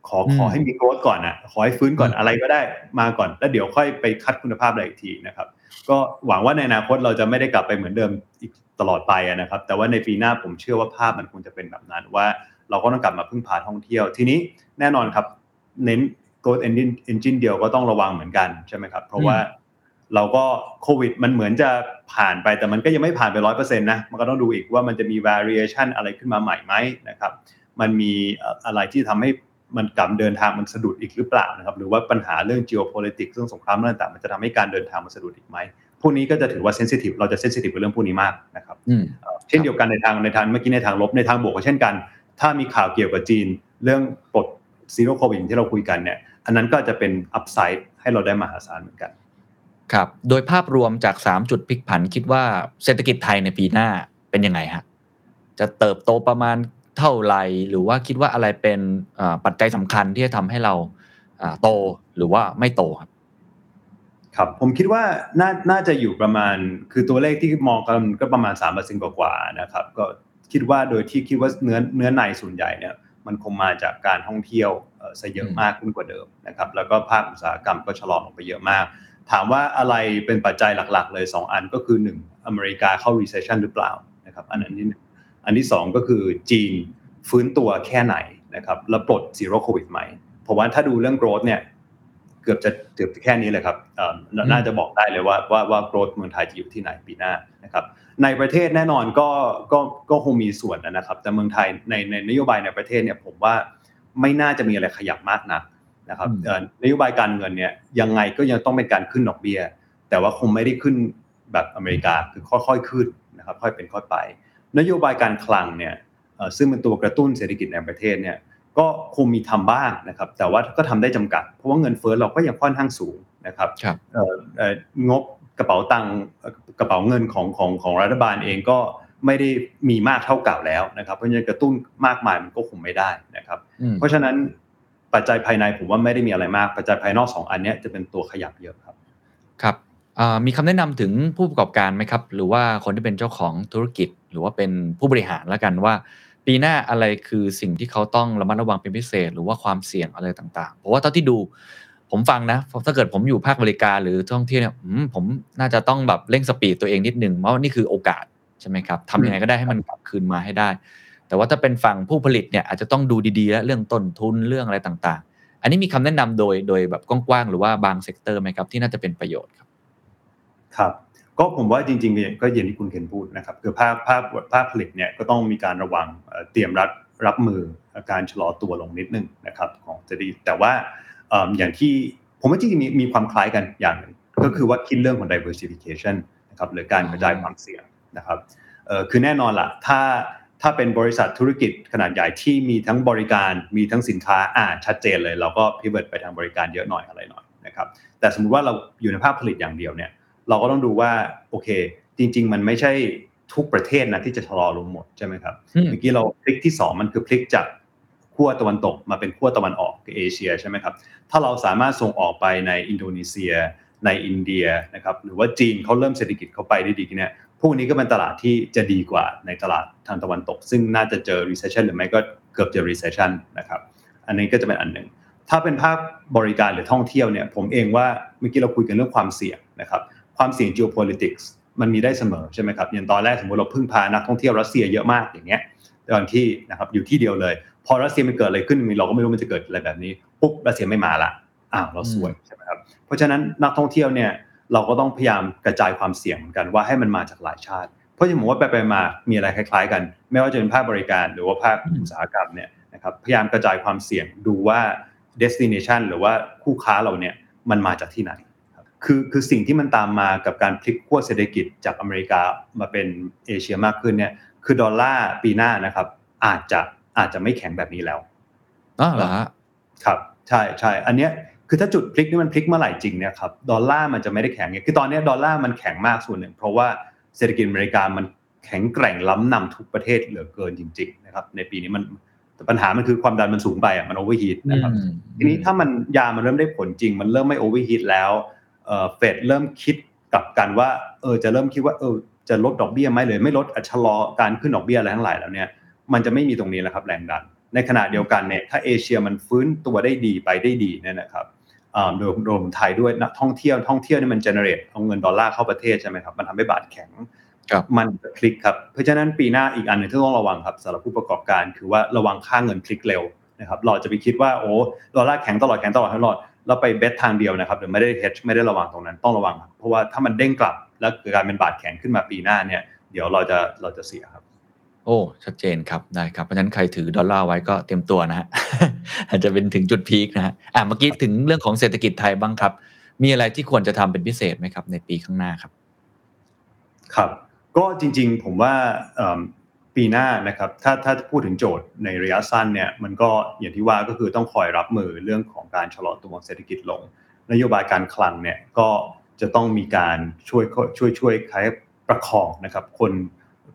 ขออืมขอให้มีโกรธก่อนอะขอให้ฟื้นก่อนอืมอะไรก็ได้มาก่อน แล้วเดี๋ยวค่อยไปคัดคุณภาพอะไรอีกทีนะครับ ก็หวังว่าในอนาคตเราจะไม่ได้กลับไปเหมือนเดิมอีกตลอดไปอะนะครับ แต่ว่าในปีหน้าผมเชื่อว่าภาพมันคงจะเป็นแบบนั้นว่าเราก็ต้องกลับมาพึ่งพาท่องเที่ยวทีนี้แน่นอนครับ เน้น growth engine engine เดียวก็ต้องระวังเหมือนกันใช่ไหมครับ เพราะว่าเราก็โควิดมันเหมือนจะผ่านไปแต่มันก็ยังไม่ผ่านไปร้อยเปอร์เซ็นต์นะมันก็ต้องดูอีกว่ามันจะมี variation อะไรขึ้นมาใหม่ไหมนะครับ มันมีอะไรที่ทำให้มันกลับเดินทางมันสะดุดอีกหรือเปล่านะครับ หรือว่าปัญหาเรื่อง geopolitics เรื่องสงครามเรื่องต่างๆมันจะทำให้การเดินทางมันสะดุดอีกไหมพวกนี้ก็จะถือว่า sensitive เราจะ sensitive กับเรื่องพวกนี้มากนะครับอืมเอ่อเช่นเดียวกันในทางในทางเมื่อกี้ในทางลบในทางบวกก็เช่นกัน ถ้ามีข่าวเกี่ยวกับจีน เรื่องปลด zero COVID ที่เราคุยกันเนี่ยอันนั้นก็จะเป็น upside ให้เราได้มหาศาลเหมือนกันครับโดยภาพรวมจาก 3 จุดพลิกผันคิดว่าเศรษฐกิจไทยในปีหน้าเป็นยังไงฮะจะเติบโตประมาณเท่าไหร่หรือว่าคิดว่าอะไรเป็นเอ่อปัจจัยสำคัญที่จะทำให้เราอ่าโตหรือว่าไม่โตครับครับผมคิดว่าน่าน่าจะอยู่ประมาณคือตัวเลขที่มองกันก็ประมาณ3ามเปอร์เซ็นต์กว่าๆนะครับ ก็คิดว่าโดยที่คิดว่าเนื้อเนื้อในส่วนใหญ่เนี่ย มันคงมาจากการท่องเที่ยวเอ่อซะเยอะอืมมากขึ้นกว่าเดิมนะครับ แล้วก็ภาคอุตสาหกรรมก็ชะลอลงไปเยอะมาก ถามว่าอะไรเป็นปัจจัยหลักๆ เลย 2 อันก็คือ 1 อเมริกาเข้า recession หรือเปล่านะครับ อันนั้นที่หนึ่งอันที่ 2 ก็คือจีนฟื้นตัวแค่ไหนนะครับแล้วปลด zero covid ไหมผมว่าถ้าดูเรื่อง growth เนี่ยเกือบจะเกือบแค่นี้เลยครับเอ่อน่าน่าจะบอกได้เลยว่าว่าว่าโกรธเมืองไทยจะอยู่ที่ไหนปีหน้านะครับ ในประเทศแน่นอนก็ก็ก็คงมีส่วนนะครับ แต่เมืองไทยในในนโยบายในประเทศเนี่ยผมว่าไม่น่าจะมีอะไรขยับมากนักนะครับอืมเอ่อนโยบายการเงินเนี่ยยังไงก็ยังต้องเป็นการขึ้นดอกเบี้ย แต่ว่าคงไม่ได้ขึ้นแบบอเมริกาคือค่อยๆขึ้นนะครับค่อยเป็นค่อยไป นโยบายการคลังเนี่ยซึ่งเป็นตัวกระตุ้นเศรษฐกิจในประเทศเนี่ยก็คงมีทำบ้างนะครับ แต่ว่าก็ทำได้จำกัด เพราะว่าเงินเฟ้อเราก็ยังค่อนข้างสูงนะครับงบ กระเป๋าตังกระเป๋าเงินของของของรัฐบาลเองก็ไม่ได้มีมากเท่าเก่าแล้วนะครับ เพราะฉะนั้นกระตุ้นมากมายมันก็คงไม่ได้นะครับ เพราะฉะนั้นปัจจัยภายในผมว่าไม่ได้มีอะไรมากปัจจัยภายนอกสองอันนี้จะเป็นตัวขยับเยอะครับครับมีคำแนะนำถึงผู้ประกอบการไหมครับ หรือว่าคนที่เป็นเจ้าของธุรกิจ หรือว่าเป็นผู้บริหารแล้วกันว่า ปีหน้าอะไรคือสิ่งที่เขาต้องระมัดระวังเป็นพิเศษ หรือว่าความเสี่ยงอะไรต่างๆ เพราะว่าเท่าที่ดู ผมฟังนะถ้าเกิดผมอยู่ภาคบริการหรือท่องเที่ยวเนี่ยผมน่าจะต้องแบบเร่ง speed ตัวเองนิดนึงเพราะนี่คือโอกาสใช่ไหมครับทำยังไงก็ได้ให้มันกลับคืนมาให้ได้ แต่ว่าถ้าเป็นฝั่งผู้ผลิตเนี่ยอาจจะต้องดูดีๆ แล้วเรื่องต้นทุนเรื่องอะไรต่างๆ อันนี้มีคำแนะนำโดยโดยแบบกว้างๆหรือว่าบาง sector ไหมครับที่น่าจะเป็นประโยชน์ครับ ครับ ก็ผมว่าจริงๆก็อย่างที่คุณเคนพูดนะครับคือภาคภาคภาคผลิตเนี่ยก็ต้องมีการระวังเตรียมรับรับมือการชะลอตัวลงนิดนึงนะครับของจะดีแต่ว่า อย่างที่ผมว่าจริงๆมีมีความคล้ายกันอย่างหนึ่งก็คือว่าคิดเรื่องของ diversification นะครับหรือการกระจายความเสี่ยงนะครับคือแน่นอนล่ะถ้าถ้าเป็นบริษัทธุรกิจขนาดใหญ่ที่มีทั้งบริการมีทั้งสินค้าอ่าชัดเจนเลย เราก็พิเศษไปทางบริการเยอะหน่อยอะไรหน่อยนะครับแต่สมมุติว่าเราอยู่ในภาคผลิตอย่างเดียวเนี่ยเราก็ต้องดูว่าโอเค จริง ๆ มันไม่ใช่ทุกประเทศนะที่จะชะลอลงหมดใช่ไหมครับเมื่อกี้เราพลิกที่ 2 มันคือพลิกจาก ขั้วตะวันตกมาเป็นขั้วตะวันออกเอเชียใช่ไหมครับถ้าเราสามารถส่งออกไปในอินโดนีเซีย ในอินเดียนะครับหรือว่าจีนเขาเริ่มเศรษฐกิจเขาไปได้ดีเนี่ยพวกนี้ก็เป็นตลาดที่จะดีกว่าในตลาดทางตะวันตก ซึ่งน่าจะเจอ recession หรือไม่ก็เกือบจะ recession นะครับอันนี้ก็จะเป็นอันหนึ่งถ้าเป็นภาคบริการหรือท่องเที่ยวเนี่ยผมเองว่าเมื่อกี้เราคุยกันเรื่องความเสี่ยงนะครับความเสี่ยง geopolitics มันมีได้เสมอใช่ไหมครับอย่างตอนแรกสมมติเราพึ่งพานักท่องเที่ยวรัสเซียเยอะมากอย่างเงี้ยตอนที่นะครับอยู่ที่เดียวเลย พอรัสเซียมันเกิดอะไรขึ้นเราก็ไม่รู้มันจะเกิดอะไรแบบนี้ปุ๊บรัสเซียไม่มาละอ้าวเราสวยใช่ไหมครับเพราะฉะนั้นนักท่องเที่ยวเนี่ยเราก็ต้องพยายามกระจายความเสี่ยงเหมือนกันว่าให้มันมาจากหลายชาติ เพราะอย่างผมว่าไปไปมามีอะไรคล้าย ๆ กัน ไม่ว่าจะเป็นภาคบริการหรือว่าภาคอุตสาหกรรมเนี่ยนะครับพยายามกระจายความเสี่ยงดูว่า destination หรือว่าคู่ค้าเราเนี่ยมันมาจากที่ไหนคือคือสิ่งที่มันตามมากับการพลิกขั้วเศรษฐกิจจากอเมริกามาเป็นเอเชียมากขึ้นเนี่ยคือดอลลาร์ปีหน้านะครับอาจจะ อาจจะไม่แข็งแบบนี้แล้วอ๋อเหรอครับใช่ใช่อันเนี้ยคือถ้าจุดพลิกนี่มันพลิกเมื่อไหร่จริงเนี่ยครับดอลลาร์มันจะไม่ได้แข็งคือตอนนี้ดอลลาร์มันแข็งมากส่วนหนึ่ง เพราะว่าเศรษฐกิจอเมริกามันแข็งแกร่งล้ำนำทุกประเทศเหลือเกินจริงๆนะครับในปีนี้มันปัญหามันคือความดันมันสูงไปอะมัน overheat นะครับทีนี้ถ้ามันยามันเริ่มได้ผลจริง มันเริ่มไม่ overheat แล้วเฟดเริ่มคิดกลับกันว่าเออจะเริ่มคิดว่าเออจะลดดอกเบี้ยไหมหรือไม่ลดชะลอการขึ้นดอกเบี้ยอะไรทั้งหลายแล้วเนี่ย มันจะไม่มีตรงนี้แล้วครับแรงดัน ในขณะเดียวกันเนี่ยถ้าเอเชียมันฟื้นตัวได้ดีไปได้ดีเนี่ยนะครับโดยรวมไทยด้วยนักท่องเที่ยวท่องเที่ยวนี่มัน generate เอาเงินดอลลาร์เข้าประเทศใช่ไหมครับมันทำให้บาทแข็งมันคลิกครับเพราะฉะนั้นปีหน้าอีกอันหนึ่งที่ต้องระวังครับสำหรับผู้ประกอบการ คือว่าระวังค่าเงินคลิกเร็วนะครับเราจะไปคิดว่าโอ้ดอลลาร์แข็งตลอดแข็งตลอดตลอดเราไปเบสทางเดียวนะครับหรือไม่ได้เฮดไม่ได้ระวังตรงนั้นต้องระวัง เพราะว่าถ้ามันเด้งกลับแล้วเกิดการเป็นบาทแข็งขึ้นมาปีหน้าเนี่ยเดี๋ยวเราจะเราจะเสียครับ โอ้ ชัดเจนครับได้ครับ เพราะฉะนั้นใครถือดอลลาร์ไว้ก็เตรียมตัวนะฮะอาจจะเป็นถึงจุดพีคนะฮะอะเมื่อกี้ถึงเรื่องของเศรษฐกิจไทยบ้างครับ มีอะไรที่ควรจะทำเป็นพิเศษไหมครับ ในปีข้างหน้าครับ ครับ ก็จริง ๆ ผมว่าปีหน้านะครับถ้าถ้าพูดถึงโจทย์ในระยะสั้นเนี่ยมันก็อย่างที่ว่าก็คือต้องคอยรับมือเรื่องของการชะลอตัวเศรษฐกิจลง นโยบายการคลังเนี่ยก็จะต้องมีการช่วยช่วยช่วยคล้ายประคองนะครับ คน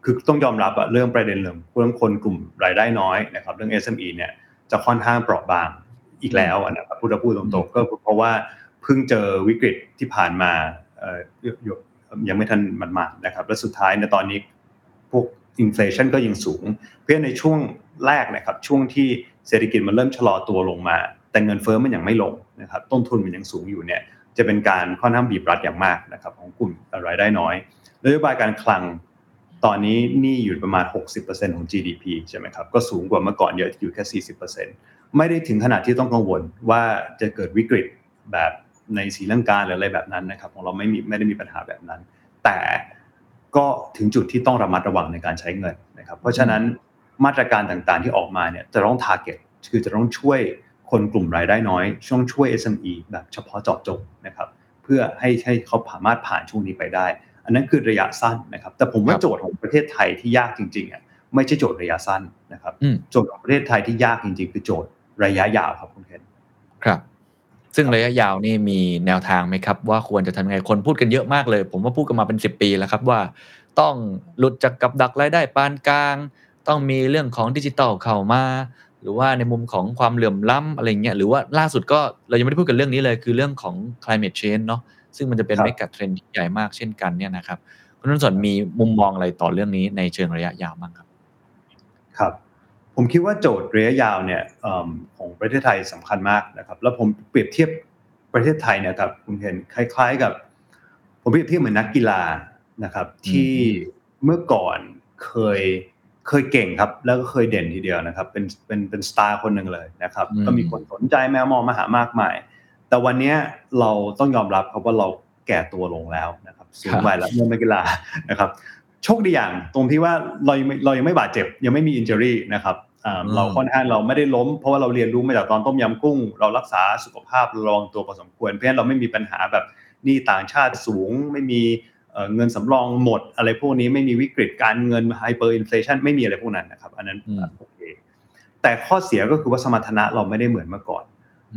คือต้องยอมรับอะเรื่องประเด็นเรื่องเรื่องคนกลุ่มรายได้น้อยนะครับเรื่อง SME เนี่ยจะค่อนข้างเปราะบางอีกแล้วนะครับพูดพูดตรงๆก็เพราะว่าเพิ่งเจอวิกฤตที่ผ่านมายังไม่ทันมันมานะครับและสุดท้ายในตอนนี้พวกอินฟลชันก็ยังสูง เพื่อในช่วงแรกนะครับช่วงที่เศรษฐกิจมันเริ่มชะลอตัวลงมา แต่เงินเฟ้อมันยังไม่ลงนะครับต้นทุนมันยังสูงอยู่เนี่ยจะเป็นการค่อนข้างบีบรัดอย่างมากนะครับของกลุ่มรายได้น้อยนโยบายการคลัง ตอนนี้นี่อยู่ประมาณ 60%ของ GDP ใช่ไหมครับ ก็สูงกว่าเมื่อก่อนเยอะอยู่แค่ 40%ไม่ได้ถึงขนาดที่ต้องกังวลว่าจะเกิดวิกฤตแบบในสีลังกาหรืออะไรแบบนั้นนะครับ ของเราไม่มีไม่ได้มีปัญหาแบบนั้น แต่ก็ถึงจุดที่ต้องระมัดระวังในการใช้เงินนะครับ เพราะฉะนั้นมาตรการต่างๆที่ออกมาเนี่ยจะต้อง target คือจะต้องช่วยคนกลุ่มรายได้น้อยช่วงช่วย SME แบบเฉพาะเจาะจงนะครับ เพื่อให้ให้เขาสามารถผ่านช่วงนี้ไปได้ อันนั้นคือระยะสั้นนะครับ แต่ผมว่าครับโจทย์ของประเทศไทยที่ยากจริงๆอะไม่ใช่โจทย์ระยะสั้นนะครับอืมโจทย์ของประเทศไทยที่ยากจริงๆ คือโจทย์ระยะยาวครับคุณเคนครับ ซึ่งระยะยาวนี่มีแนวทางไหมครับ ว่าควรจะทำยังไงคนพูดกันเยอะมากเลย ผมว่าพูดกันมาเป็นสิบปีแล้วครับว่า ต้องหลุดจากกับดักรายได้ปานกลาง ต้องมีเรื่องของดิจิตอลเข้ามาหรือว่าในมุมของความเหลื่อมล้ำอะไรเงี้ยหรือว่าล่าสุดก็เรายังไม่ได้พูดกันเรื่องนี้เลยคือเรื่องของ climate change เนาะ ซึ่งมันจะเป็นเมกะเทรนที่ใหญ่มากเช่นกันเนี่ยนะครับคุณนุ่นสนมีมุมมองอะไรต่อเรื่องนี้ในเชิงระยะยาวบ้างครับ ครับ ผมคิดว่าโจทย์ระยะยาวเนี่ยเอิ่มของประเทศไทยสำคัญมากนะครับ แล้วผมเปรียบเทียบประเทศไทยเนี่ยครับคุณเห็นคล้าย ๆกับ ผมเปรียบเทียบเหมือนนักกีฬานะครับ ที่เมื่อก่อนเคยเคยเก่งครับ แล้วก็เคยเด่นทีเดียวนะครับ เป็นเป็นเป็นสตาร์คนหนึ่งเลยนะครับอืมก็มีคนสนใจแมวมองมาหามากมาย แต่วันเนี้ยเราต้องยอมรับครับว่าเราแก่ตัวลงแล้วนะครับสูงวัยแล้วเหมือนนักกีฬานะครับโชคดีอย่างตรงที่ว่าเรายังไม่เรายังไม่บาดเจ็บ ยังไม่มี injury นะครับอ่าอืมเราค่อนข้างเราไม่ได้ล้ม เพราะว่าเราเรียนรู้มาจากตอนต้มยำกุ้ง เรารักษาสุขภาพระวังตัวพอสมควร เพราะฉะนั้นเราไม่มีปัญหาแบบหนี้ต่างชาติสูง ไม่มีเอ่อเงินสำรองหมด อะไรพวกนี้ไม่มีวิกฤตการเงิน hyperinflation ไม่มีอะไรพวกนั้นนะครับ อันนั้นอืมโอเคแต่ข้อเสียก็คือว่าสมรรถนะเราไม่ได้เหมือนเมื่อก่อน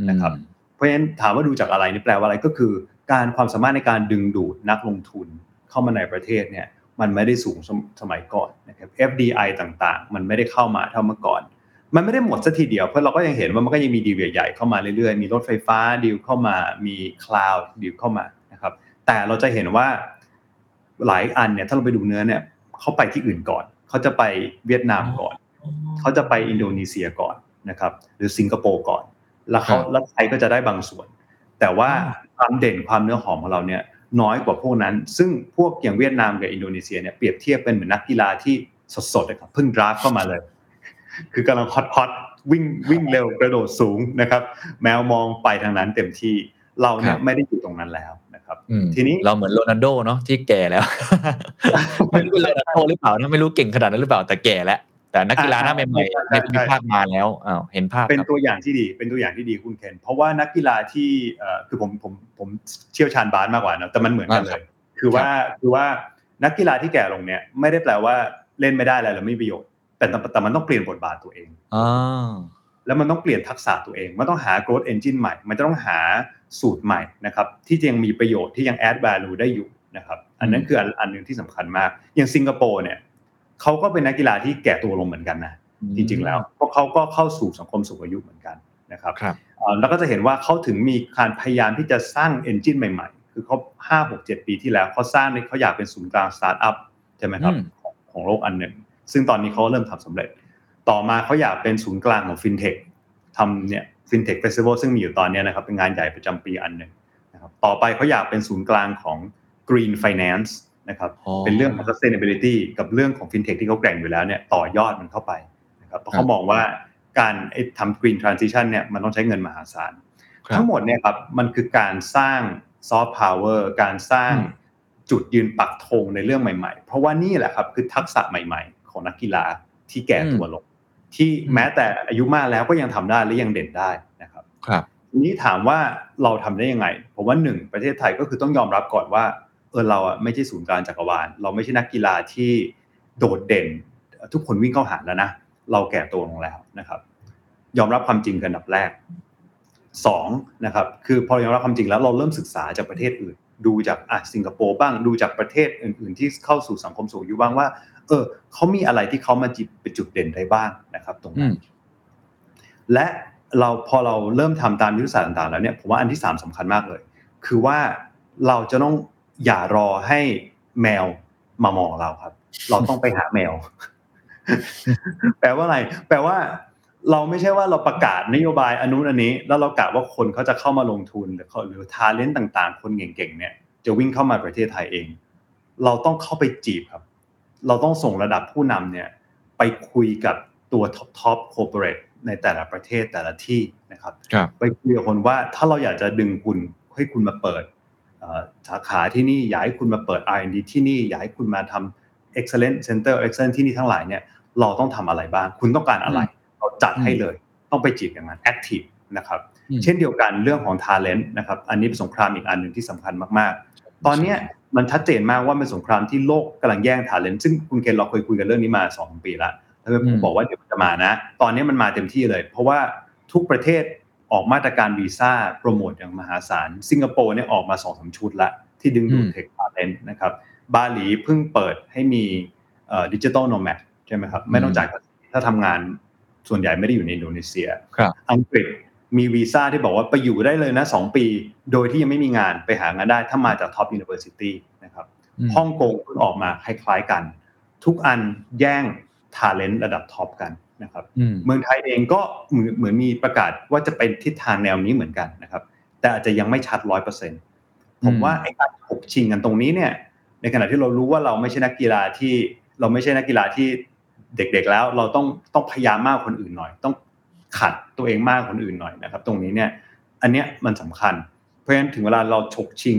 นะครับ เพราะฉะนั้นถามว่าดูจากอะไรนี่แปลว่าอะไรก็คือ การความสามารถในการดึงดูดนักลงทุนเข้ามาในประเทศเนี่ยมันไม่ได้สูงสมัยก่อนนะครับ FDI ต่างๆ มันไม่ได้เข้ามาเท่าเมื่อก่อน มันไม่ได้หมดซะทีเดียวเพราะเราก็ยังเห็นว่ามันก็ยังมีดีลใหญ่ๆเข้ามาเรื่อยๆ มีรถไฟฟ้าดีลเข้ามา มี cloud deal เข้ามานะครับ แต่เราจะเห็นว่าหลายอันเนี่ยถ้าเราไปดูเนื้อเนี่ยเขาไปที่อื่นก่อน เขาจะไปเวียดนามก่อน เขาจะไปอินโดนีเซียก่อนนะครับ หรือสิงคโปร์ก่อน แล้วเขาครับแล้วไทยก็จะได้บางส่วน แต่ว่าความเด่นความเนื้อหอมของเราเนี่ยน้อยกว่าพวกนั้น ซึ่งพวกอย่างเวียดนามกับอินโดนีเซียเนี่ยเปรียบเทียบเป็นเหมือนนักกีฬาที่สดๆเลยครับเพิ่ง draft เข้ามาเลย คือกำลัง hot hot วิ่งวิ่งเร็วกระโดดสูงนะครับ แมวมองไปทางนั้นเต็มที่เราเนี่ยคยรับไม่ได้อยู่ตรงนั้นแล้วนะครับอืมทีนี้เราเหมือนโรนัลโดเนาะที่แก่แล้วไม่รู้เป็นโรนัลโดหรือเปล่านะไม่รู้เก่งขนาดนั้นหรือเปล่าแต่แก่แล้ว แต่นักกีฬาหน้าใหม่ๆในภูมิภาคมาแล้วอ้าวเห็นภาพเป็นครับตัวอย่างที่ดี เป็นตัวอย่างที่ดีคุณเคนเพราะว่านักกีฬาที่เอ่อคือผมผมผมเชี่ยวชาญบาสมากกว่านะแต่มันเหมือนกันเลย คือว่าคือว่านักกีฬาที่แก่ลงเนี่ยไม่ได้แปลว่าเล่นไม่ได้แล้วแล้วไม่มีประโยชน์แต่แต่แต่มันต้องเปลี่ยนบทบาทตัวเองอ๋อแล้วมันต้องเปลี่ยนทักษะตัวเอง มันต้องหา growth engine ใหม่ มันจะต้องหาสูตรใหม่นะครับ ที่ยังมีประโยชน์ที่ยัง add value ได้อยู่นะครับ อันนั้นคืออันอันหนึ่งที่สำคัญมาก อย่างสิงคโปร์เนี่ย เขาก็เป็นนักกีฬาที่แก่ตัวลงเหมือนกันนะจริงๆแล้วเพราะเขาก็เข้าสู่สังคมสูงอายุเหมือนกันนะครับครับเอ่อแล้วก็จะเห็นว่าเขาถึงมีการพยายามที่จะสร้าง engine ใหม่ๆ คือเขาห้าหกเจ็ดปีที่แล้วเขาสร้างเนี่ยเขาอยากเป็นศูนย์กลางสตาร์ทอัพใช่ไหมครับอืมของของโลกอันหนึ่ง ซึ่งตอนนี้เขาเริ่มทำสำเร็จ ต่อมาเขาอยากเป็นศูนย์กลางของฟินเทคทำเนี่ยฟินเทคเฟสติวัลซึ่งมีอยู่ตอนเนี้ยนะครับเป็นงานใหญ่ประจำปีอันหนึ่งนะครับต่อไปเขาอยากเป็นศูนย์กลางของ Green Finance นะครับอ๋อเป็นเรื่องของ sustainability กับเรื่องของ fintech ที่เขาแกร่งอยู่แล้วเนี่ยต่อยอดมันเข้าไปนะครับเพราะเขามองว่าการไอ้ทำ green transition เนี่ยมันต้องใช้เงินมหาศาลครับทั้งหมดเนี่ยครับมันคือการสร้าง soft power การสร้างอืมจุดยืนปักธงในเรื่องใหม่ ๆ เพราะว่านี่แหละครับคือทักษะใหม่ ๆ ของนักกีฬาที่แก่ตัวลง ที่แม้แต่อายุมากแล้วก็ยังทำได้และยังเด่นได้นะครับ ครับทีนี้ถามว่าเราทำได้ยังไงผมว่าหนึ่งประเทศไทยก็คือต้องยอมรับก่อนว่า เออเราอะไม่ใช่ศูนย์กลางจักรวาลเราไม่ใช่นักกีฬาที่โดดเด่น ทุกคนวิ่งเข้าหาแล้วนะเราแก่ตัวลงแล้วนะครับ ยอมรับความจริงกันอันดับแรกสองนะครับคือพอยอมรับความจริงแล้วเราเริ่มศึกษาจากประเทศอื่น ดูจากอะสิงคโปร์บ้างดูจากประเทศอื่น ๆ ที่เข้าสู่สังคมสูงอายุบ้างว่า เออเขามีอะไรที่เขามาจิบเป็นจุดเด่นได้บ้างนะครับ ตรงอืนั้นมและเราพอเราเริ่มทำตามยุทธศาสตร์ต่างๆแล้วเนี่ยผมว่าอันที่สามสำคัญมากเลย คือว่าเราจะต้อง อย่ารอให้แมวมามองเราครับ เราต้องไปหาแมว แปลว่าอะไร แปลว่า เราไม่ใช่ว่าเราประกาศนโยบายอนนุนอันนี้ แล้วเรากะว่าคนเขาจะเข้ามาลงทุนหรือเขาหรือทาเลนต์ต่างๆ คนเก่งๆเนี่ย จะวิ่งเข้ามาประเทศไทยเอง เราต้องเข้าไปจีบครับ เราต้องส่งระดับผู้นำเนี่ย ไปคุยกับตัว top top corporate ในแต่ละประเทศแต่ละที่นะครับครับ ไปคุยกับคนว่าถ้าเราอยากจะดึงคุณให้คุณมาเปิดเอ่อ สาขาที่นี่อยากให้คุณมาเปิด R&D ที่นี่อยากให้คุณมาทำ excellent center of excellence ที่นี่ทั้งหลายเนี่ยเราต้องทำอะไรบ้าง คุณต้องการอะไร เราจัดให้เลย ต้องไปจีบอย่างนั้น active นะครับอืมเช่นเดียวกันเรื่องของ talent นะครับ อันนี้เป็นสงครามอีกอันหนึ่งที่สำคัญมากๆ ตอนเนี้ยมันชัดเจนมากว่าเป็นสงครามที่โลกกำลังแย่ง talent ซึ่งคุณเคนเราเคยคุยกันเรื่องนี้มาสองปีแล้วแล้วผมบอกว่าเดี๋ยวจะมานะ ตอนนี้มันมาเต็มที่เลย เพราะว่าทุกประเทศ ออกมาตรการวีซ่าโปรโมทอย่างมหาศาล สิงคโปร์เนี่ยออกมาสองสามชุดละที่ดึงดูด tech talent นะครับ บาหลีเพิ่งเปิดให้มี digital nomad ใช่ไหมครับ ไม่ต้องจ่ายภาษีถ้าทำงานส่วนใหญ่ไม่ได้อยู่ในอินโดนีเซียครับอังกฤษมีวีซ่าที่บอกว่าไปอยู่ได้เลยนะสองปี โดยที่ยังไม่มีงานไปหางานได้ถ้ามาจาก top university นะครับอืมฮ่องกงเพิ่งออกมาคล้ายๆกัน ทุกอันแย่ง talent ระดับ top กัน นะครับอืมเมืองไทยเองก็เหมือนเหมือนมีประกาศว่าจะเป็นทิศทางแนวนี้เหมือนกันนะครับ แต่อาจจะยังไม่ชัดร้อยเปอร์เซ็นต์ผมว่าไอ้การฉกชิงกันตรงนี้เนี่ย ในขณะที่เรารู้ว่าเราไม่ใช่นักกีฬาที่เราไม่ใช่นักกีฬาที่เด็กๆแล้ว เราต้องต้องพยายามมากกว่าคนอื่นหน่อย ต้องขัดตัวเองมากกว่าคนอื่นหน่อยนะครับ ตรงนี้เนี่ยอันเนี้ยมันสำคัญ เพราะฉะนั้นถึงเวลาเราฉกชิง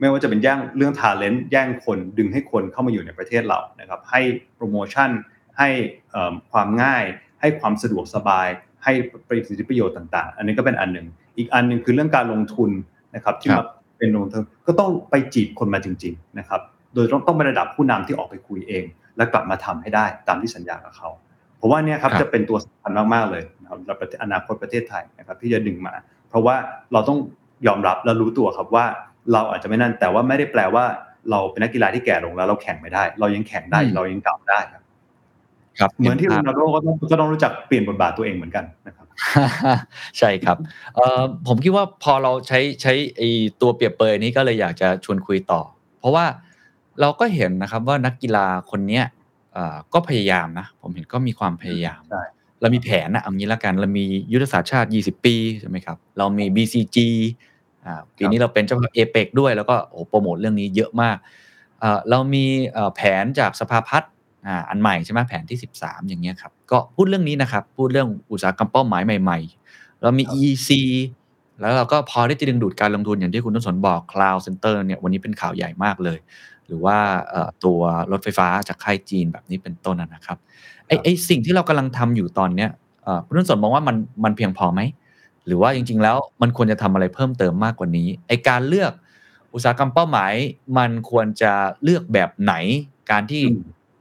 ไม่ว่าจะเป็นแย่งเรื่องทาเลนต์แย่งคนดึงให้คนเข้ามาอยู่ในประเทศเรานะครับ ให้โปรโมชั่น ให้เอิ่มความง่าย ให้ความสะดวกสบาย ให้ประสิทธิประโยชน์ต่าง ๆ อันนี้ก็เป็นอันหนึ่ง อีกอันหนึ่งคือเรื่องการลงทุนนะครับที่ครัมาบเป็นลงทุนก็ต้องไปจีบคนมาจริง ๆ นะครับ โดยต้องต้องเป็นระดับผู้นำที่ออกไปคุยเอง และกลับมาทำให้ได้ตามที่สัญญากับเขาเพราะว่าเนี่ยครับครับจะเป็นตัวสำคัญมากๆเลยนะครับสำหรับประเทศอนาคตประเทศไทยนะครับที่จะดึงมา เพราะว่าเราต้องยอมรับและรู้ตัวครับว่าเราอาจจะไม่นั่นแต่ว่าไม่ได้แปลว่าเราเป็นนักกีฬาที่แก่ลงแล้วเราแข่งไม่ได้ เรายังแข่งได้อืมเรายังเก่าได้ครับครับ เหมือนที่โรภาพนัลโดก็ต้องก็ต้องรู้จักเปลี่ยนบทบาทตัวเองเหมือนกันนะครับใช่ครับเอ่อผมคิดว่าพอเราใช้ใช้ไอตัวเปรียบเปรยนี้ก็เลยอยากจะชวนคุยต่อ เพราะว่าเราก็เห็นนะครับว่านักกีฬาคนเนี้ยเอ่อก็พยายามนะผมเห็นก็มีความพยายามใช่เรามีแผนนะเอางี้ละกันเรามียุทธศาสตร์ชาติ 20 ปีใช่ไหมครับเรามี BCG อ่าปีนี้เราเป็นเจ้าภาพเอเปกด้วยแล้วก็โอ้โหโปรโมทเรื่องนี้เยอะมากเอ่อเรามีเอ่อแผนจากสภาพัฒน์ อ่าอันใหม่ใช่ไหมแผนที่ 13 อย่างเงี้ยครับ ก็พูดเรื่องนี้นะครับ พูดเรื่องอุตสาหกรรมเป้าหมายใหม่ๆ เรามี EC แล้วเราก็พอที่จะดึงดูดการลงทุนอย่างที่คุณต้นสนบอก Cloud Center เนี่ยวันนี้เป็นข่าวใหญ่มากเลย หรือว่าเอ่อตัวรถไฟฟ้าจากค่ายจีนแบบนี้เป็นต้นนะนะครับไอไอสิ่งที่เรากำลังทำอยู่ตอนเนี้ยเอ่อคุณต้นสนมองว่ามันมันเพียงพอไหม หรือว่าจริง ๆ แล้วมันควรจะทำอะไรเพิ่มเติมมากกว่านี้ไอการเลือกอุตสาหกรรมเป้าหมาย มันควรจะเลือกแบบไหนการที่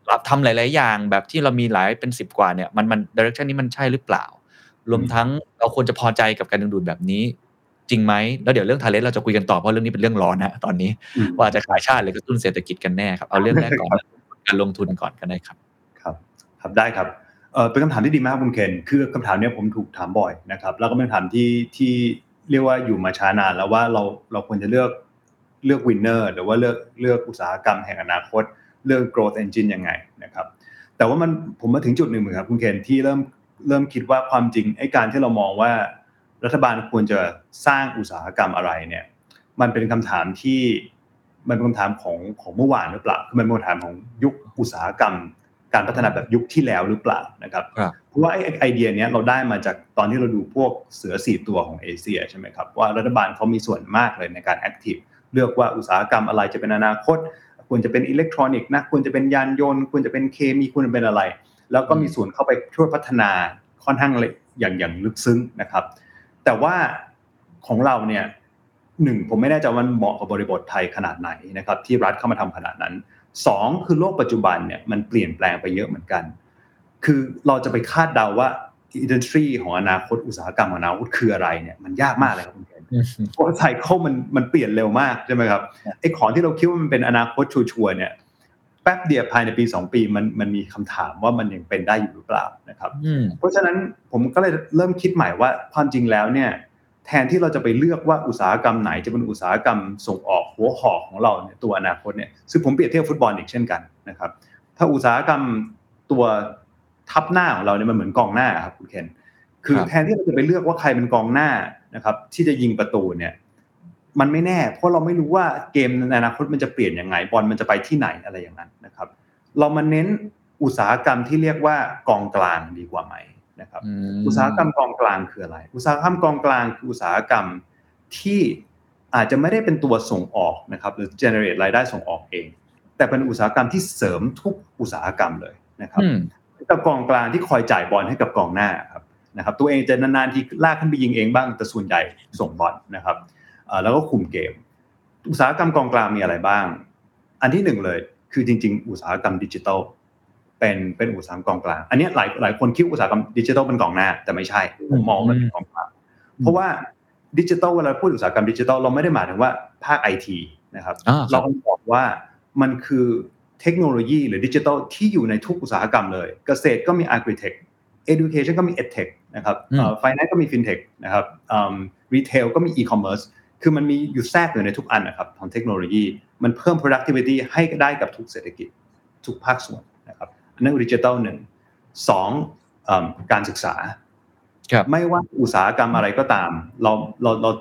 อืมเราทำหลาย ๆ อย่างแบบที่เรามีหลายเป็นสิบกว่าเนี่ยมันมันดิเรกชันนี้มันใช่หรือเปล่า รวมทั้งเราควรจะพอใจกับการดึงดูดแบบนี้ จริงไหมแล้วเดี๋ยวเรื่องทาเลนเราจะคุยกันต่อเพราะเรื่องนี้เป็นเรื่องร้อนนะตอนนี้อืมว่าจะขายชาติหรือกระตุ้นเศรษฐกิจกันแน่ครับเอาเรื่องแรกก่อนการลงทุนก่อนก็ได้ครับ ครับครับได้ครับเออเป็นคำถามที่ดีมากคุณเคนคือคำถามเนี้ยผมถูกถามบ่อยนะครับแล้วก็เป็นคำถามที่ที่เรียกว่าอยู่มาช้านานแล้วว่าเราเราควรจะเลือกเลือกวินเนอร์หรือว่าเลือกเลือกอุตสาหกรรมแห่งอนาคต เลือก growth engine ยังไงนะครับ แต่ว่ามันผมมาถึงจุดหนึ่งเหมือนครับคุณเคนที่เริ่มเริ่มคิดว่าความจริงไอ้การที่เรามองว่ารัฐบาลควรจะสร้างอุตสาหกรรมอะไรเนี่ยมันเป็นคำถามที่มันเป็นคำถามของของเมื่อวานหรือเปล่าคือมันเป็นคำถามของยุคอุตสาหกรรม การพัฒนาแบบยุคที่แล้วหรือเปล่านะครับครับเพราะว่าไอ้ไอเดียเนี้ยเราได้มาจากตอนที่เราดูพวกเสือสี่ตัวของเอเชียใช่ไหมครับว่ารัฐบาลเขามีส่วนมากเลยในการ activeเลือกว่าอุตสาหกรรมอะไรจะเป็นอนาคต ควรจะเป็นอิเล็กทรอนิกส์นะควรจะเป็นยานยนต์ควรจะเป็นเคมีควรจะเป็นอะไร แล้วก็มีส่วนเข้าไปช่วยพัฒนาค่อนข้างเลยอย่างอย่างลึกซึ้งนะครับ แต่ว่าของเราเนี่ยหนึ่งผมไม่แน่ใจว่ามันเหมาะกับบริบทไทยขนาดไหนนะครับ ที่รัฐเข้ามาทำขนาดนั้นสองคือโลกปัจจุบันเนี่ยมันเปลี่ยนแปลงไปเยอะเหมือนกัน คือเราจะไปคาดเดาว่าอินดัสทรีของอนาคตอุตสาหกรรมของอนาคตคืออะไรเนี่ยมันยากมากเลยครับคุณเคน เพราะไซเคิลมันมันเปลี่ยนเร็วมากใช่ไหมครับไอ้ของที่เราคิดว่ามันเป็นอนาคตชัวร์ๆเนี่ยแป๊บเดียวภายในปี 2 ปีมันมันมีคำถามว่ามันยังเป็นได้อยู่หรือเปล่านะครับอืมเพราะฉะนั้นผมก็เลยเริ่มคิดใหม่ว่าความจริงแล้วเนี่ยแทนที่เราจะไปเลือกว่าอุตสาหกรรมไหนจะเป็นอุตสาหกรรมส่งออกหัวหอกของเราเนี่ยตัวอนาคตเนี่ยซึ่งผมเปรียบเทียบฟุตบอลอีกเช่นกันนะครับ ถ้าอุตสาหกรรมตัวทับหน้าของเราเนี่ยมันเหมือนกองหน้าครับคุณเคนคือครับแทนที่เราจะไปเลือกว่าใครเป็นกองหน้า นะครับที่จะยิงประตูเนี่ยมันไม่แน่เพราะเราไม่รู้ว่าเกมในอนาคตมันจะเปลี่ยนยังไงบอลมันจะไปที่ไหนอะไรอย่างนั้นนะครับ เรามาเน้นอุตสาหกรรมที่เรียกว่ากองกลางดีกว่าไหมนะครับมอุตสาหกรรมกองกลางคืออะไร อุตสาหกรรมกองกลางคืออุตสาหกรรมที่อาจจะไม่ได้เป็นตัวส่งออกนะครับหรือ generate รายได้ส่งออกเอง แต่เป็นอุตสาหกรรมที่เสริมทุกอุตสาหกรรมเลยนะครับอืมกับกองกลางที่คอยจ่ายบอลให้กับกองหน้าครับ นะครับตัวเองจะนานๆทีลากขึ้นไปยิงเองบ้างแต่ส่วนใหญ่ส่งบอลนะครับเอ่อแล้วก็คุมเกม อุตสาหกรรมกองกลางมีอะไรบ้าง อันที่หนึ่งเลยคือจริง ๆ อุตสาหกรรมดิจิทัลเป็นเป็นอุตสาหกรรมกองกลาง อันนี้หลายหลายคนคิดอุตสาหกรรมดิจิทัลเป็นกองหน้า แต่ไม่ใช่ผมมองมันเป็นกองกลางเพราะว่าดิจิทัลเวลาพูดอุตสาหกรรมดิจิทัลเราไม่ได้หมายถึงว่าภาคไอทีนะครับอ่าครับเราบอกว่ามันคือเทคโนโลยีหรือดิจิทัลที่อยู่ในทุกอุตสาหกรรมเลย เกษตรก็มี agritech education ก็มี edtech นะครับอืมไฟแนนซ์ก็มี fintech นะครับรีเทลก็มี e-commerce คือมันมีอยู่แทรกอยู่ในทุกอันนะครับของเทคโนโลยี มันเพิ่ม productivity ให้ได้กับทุกเศรษฐกิจ ทุกภาคส่วนนะครับอันนั้นดิจิทัลหนึ่งสองเอิ่มการศึกษาครับไม่ว่าอุตสาหกรรมอะไรก็ตาม เราเราเรา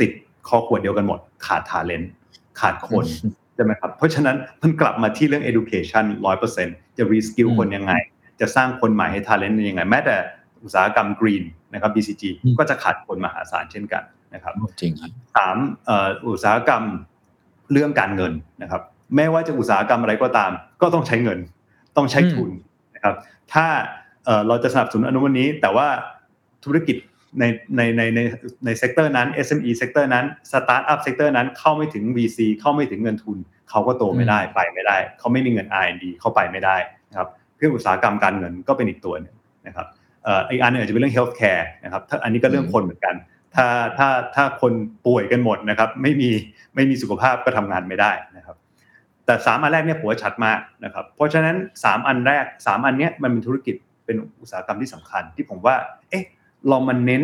ติดคอขวดเดียวกันหมด ขาด talent ขาดคนใช่ไหมครับเพราะฉะนั้นมันกลับมาที่เรื่อง education ร้อยเปอร์เซ็นต์จะ reskill อืมคนยังไง จะสร้างคนใหม่ให้ talent ยังไง แม้แต่ อุตสาหกรรม green นะครับ BCG อืมก็จะขาดคนมหาศาลเช่นกันนะครับจริงครับสามเอ่ออุตสาหกรรมเรื่องการเงินนะครับไม่ว่าจะอุตสาหกรรมอะไรก็ตาม ก็ต้องใช้เงิน ต้องใช้ทุนนะครับ ถ้าเอ่อเราจะสนับสนุนอันนู้นอันนี้ แต่ว่าธุรกิจในในในในในเซกเตอร์นั้น SME เซกเตอร์นั้นสตาร์ทอัพเซกเตอร์นั้นเข้าไม่ถึง VC เข้าไม่ถึงเงินทุน เขาก็โตไม่ได้ไปไม่ได้ เขาไม่มีเงิน R&D เข้าไปไม่ได้นะครับเพื่ออุตสาหกรรมการเงินก็เป็นอีกตัวหนึงนะครับเอ่ออีกอันหนึงอาจจะเป็นเรื่อง healthcare นะครับถ้าอันนี้ก็เรื่องคนเหมือนกัน ถ้าถ้าถ้าคนป่วยกันหมดนะครับไม่มีไม่มีสุขภาพก็ทำงานไม่ได้นะครับ แต่สามอันแรกเนี่ยผมว่าชัดมากนะครับ เพราะฉะนั้นสามอันแรกสามอันเนี้ยมันเป็นธุรกิจเป็นอุตสาหกรรมที่สำคัญ ที่ผมว่า เอ๊ะเรามาเน้น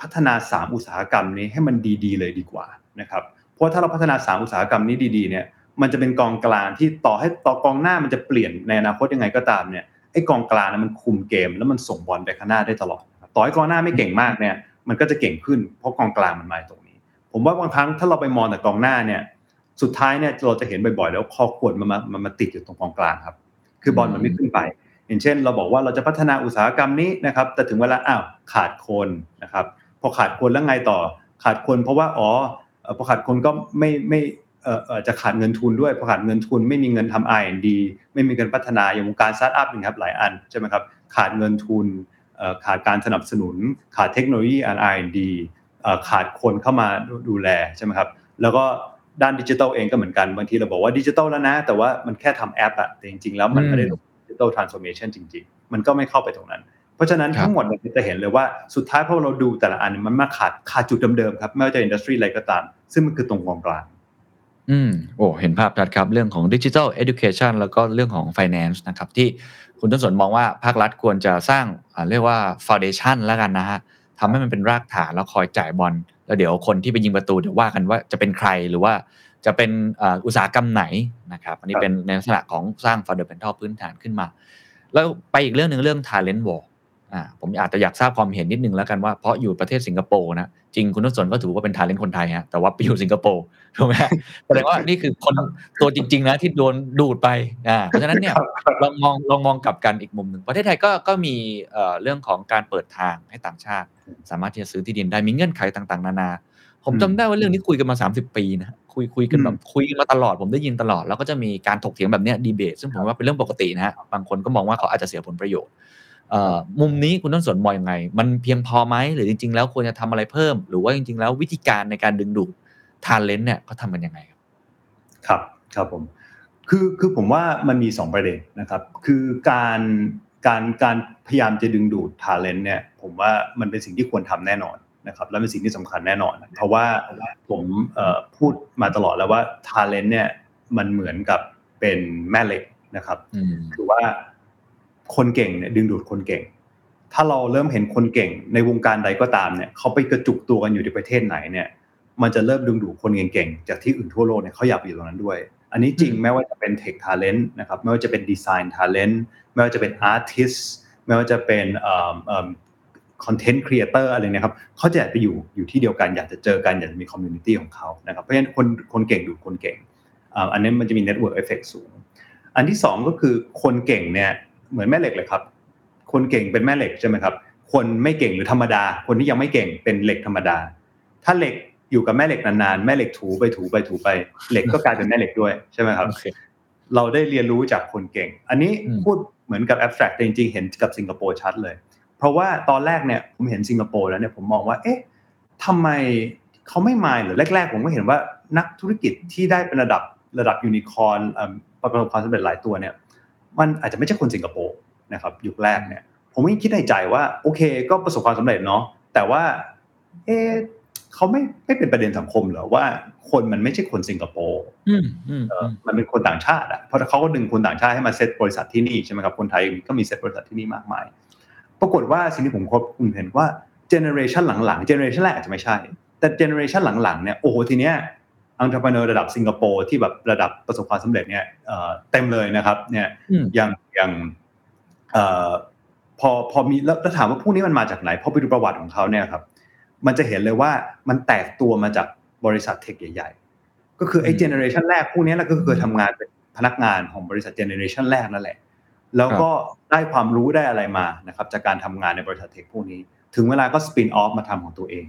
พัฒนาสามอุตสาหกรรมนี้ให้มันดีๆเลยดีกว่านะครับเพราะว่าถ้าเราพัฒนาสามอุตสาหกรรมนี้ดีๆเนี่ยมันจะเป็นกองกลางที่ต่อให้ต่อกองหน้ามันจะเปลี่ยนในอนาคตยังไงก็ตามเนี่ย ไอ้กองกลางนะมันคุมเกม แล้วมันส่งบอลไปข้างหน้าได้ตลอด ต่อให้กองหน้าไม่เก่งมากเนี่ย มันก็จะเก่งขึ้นเพราะกองกลางมันมาตรงนี้ ผมว่าบางครั้งถ้าเราไปมองแต่กองหน้าเนี่ย สุดท้ายเนี่ยเราจะเห็นบ่อยๆ แล้วคอขวดมันมามันมาติดอยู่ตรงกองกลางครับ คือบอลมันไม่ขึ้นไปอย่างเช่น เราบอกว่าเราจะพัฒนาอุตสาหกรรมนี้นะครับ แต่ถึงเวลาอ้าวขาดคนนะครับ พอขาดคนแล้วไงต่อ ขาดคนเพราะว่าอ๋อพอขาดคนก็ไม่ไม่ จะขาดเงินทุนด้วยพอขาดเงินทุน ไม่มีเงินทำ R&D ไม่มีเงินพัฒนาอย่างวงการสตาร์ทอัพนะครับหลายอันใช่ไหมครับขาดเงินทุนเอ่อขาดการสนับสนุน ขาดเทคโนโลยี R&D เอ่อขาดคนเข้ามาดูดูแลใช่ไหมครับแล้วก็ด้านดิจิทัลเองก็เหมือนกันบางทีเราบอกว่าดิจิทัลแล้วนะ แต่ว่ามันแค่ทำแอปอะแต่จริงๆ แล้วมันไม่ได้ลงดิจิทัลทรานส์โอมชันจริง ๆ มันก็ไม่เข้าไปตรงนั้น เพราะฉะนั้นครับทั้งหมดเนี่ยจะเห็นเลยว่าสุดท้ายพอเราดูแต่ละอันมันมาขาดขาดจุดเดิมๆครับไม่ว่าจะอินดัสทรีอะไรก็ตาม ซึ่งมันคือตรงกลางกลาง อืมโอ้เห็นภาพชัดครับ เรื่องของดิจิทัลเอ u c a t i o n แล้วก็เรื่องของ Finance นะครับ ที่คุณต้นสนมองว่าภาครัฐควรจะสร้างเรียกว่า Foundation แล้วกันนะฮะทำให้มันเป็นรากฐานแล้วคอยจ่ายบอลแล้วเดี๋ยวคนที่ไปยิงประตูเดี๋ยวว่ากันว่าจะเป็นใครหรือว่าจะเป็นอุตสาหกรรมไหนนะครับ อันนี้เป็นในลักษณะของสร้าง fundamental พื้นฐานขึ้นมา แล้วไปอีกเรื่องหนึ่งเรื่อง talent war อ่าผมอาจจะอยากทราบความเห็นนิดนึงแล้วกันว่าเพราะอยู่ประเทศสิงคโปร์นะจริงคุณต้นสนก็ถือว่าเป็น talent คนไทยฮะแต่ว่าไปอยู่สิงคโปร์ถูกไหมฮะแสดงว่านี่คือคนตัวจริง ๆ นะที่โดนดูดไปอ่าเพราะฉะนั้นเนี่ยลองมองลองมองกลับกันอีกมุมหนึ่งประเทศไทยก็ก็มีเอ่อเรื่องของการเปิดทางให้ต่างชาติ สามารถที่จะซื้อที่ดินได้มีเงื่อนไขต่างๆ นานา ผมจำได้ว่าเรื่องนี้คุยกันมา 30 ปีนะคุยคุยกันแบบคุยกันมาตลอดผมได้ยินตลอดแล้วก็จะมีการถกเถียงแบบเนี้ยดีเบต ซึ่งผมว่าเป็นเรื่องปกตินะฮะบางคนก็มองว่าเขาอาจจะเสียผลประโยชน์เอ่อ มุมนี้คุณต้นสนมองยังไง มันเพียงพอไหมหรือจริง ๆ แล้วควรจะทำอะไรเพิ่ม หรือว่าจริง ๆ แล้ววิธีการในการดึงดูดทานเลนเนี่ยเขาทำกันยังไงครับ ครับครับผมคือคือผมว่ามันมี 2 ประเด็นนะครับ คือการการการพยายามจะดึงดูด talent เนี่ยผมว่ามันเป็นสิ่งที่ควรทำแน่นอนนะครับและเป็นสิ่งที่สำคัญแน่นอน เพราะว่าผมเอ่อพูดมาตลอดแล้วว่า talent เนี่ยมันเหมือนกับเป็นแม่เหล็กนะครับอืมคือว่า คนเก่งเนี่ยดึงดูดคนเก่ง ถ้าเราเริ่มเห็นคนเก่ง ในวงการใดก็ตามเนี่ยเขาไปกระจุกตัวกันอยู่ในประเทศไหนเนี่ย มันจะเริ่มดึงดูดคนเก่งๆจากที่อื่นทั่วโลกเนี่ยเขาอยากไปอยู่ตรงนั้นด้วย อันนี้จริงอืมแม้ว่าจะเป็น tech talent นะครับไม่ว่าจะเป็น design talent ไม่ว่าจะเป็น artist ไม่ว่าจะเป็น content creator อะไรเนี่ยครับเขาจะอยากไปอยู่อยู่ที่เดียวกันอยากจะเจอกันอยากจะมี community ของเขานะครับเพราะฉะนั้นคนคนเก่งดูดคนเก่งอ่าอันนี้มันจะมี network effect สูง อันที่สองก็คือคนเก่งเนี่ย เหมือนแม่เหล็กเลยครับ คนเก่งเป็นแม่เหล็กใช่ไหมครับ คนไม่เก่งหรือธรรมดา คนที่ยังไม่เก่งเป็นเหล็กธรรมดา ถ้าเหล็กอยู่กับแม่เหล็กนานๆแม่เหล็กถูไปถูไปถูไป เหล็กก็กลายเป็นแม่เหล็กด้วยใช่ไหมครับโอเคเราได้เรียนรู้จากคนเก่ง อันนี้อืมพูดเหมือนกับ abstract แต่จริงๆ เห็นกับสิงคโปร์ชัดเลย เพราะว่าตอนแรกเนี่ยผมเห็นสิงคโปร์แล้วเนี่ยผมมองว่า เอ๊ะทำไมเขาไม่มาหรือแรก ๆ ผมก็เห็นว่านักธุรกิจที่ได้เป็นระดับระดับยูนิคอร์นประสบความสำเร็จหลายตัวเนี่ย มันอาจจะไม่ใช่คนสิงคโปร์นะครับยุคแรกเนี่ยผมก็คิดในใจว่า โอเค ก็ประสบความสำเร็จเนาะแต่ว่า เออเขาไม่ไม่เป็นประเด็นสังคมเหรอว่า คนมันไม่ใช่คนสิงคโปร์อืมอืมเออมันเป็นคนต่างชาติอะเพราะเขาก็ดึงคนต่างชาติให้มาเซตบริษัทที่นี่ใช่ไหมครับคนไทยก็มีเซตบริษัทที่นี่มากมาย ปรากฏว่าสิ่งที่ผมพบผมเห็นว่า generation หลังๆ generation แรกอาจจะไม่ใช่ แต่ generation หลังๆเนี่ยโอ้โหทีเนี้ย entrepreneur ระดับสิงคโปร์ที่แบบระดับประสบความสำเร็จเนี่ยเอ่อเต็มเลยนะครับเนี่ยอืมอย่างอย่างเอ่อพอพอมีแล้วแล้วถามว่าพวกนี้มันมาจากไหนพอไปดูประวัติของเขาเนี่ยครับ มันจะเห็นเลยว่ามันแตกตัวมาจากบริษัท tech ใหญ่ ๆ ก็คือไอ้อืม generation แรกพวกนี้แหละก็คือทำงานเป็นพนักงานของบริษัท generation แรกนั่นแหละ แล้วก็ได้ความรู้ได้อะไรมานะครับจากการทำงานในบริษัท tech พวกนี้ ถึงเวลาก็ spin-off มาทำของตัวเอง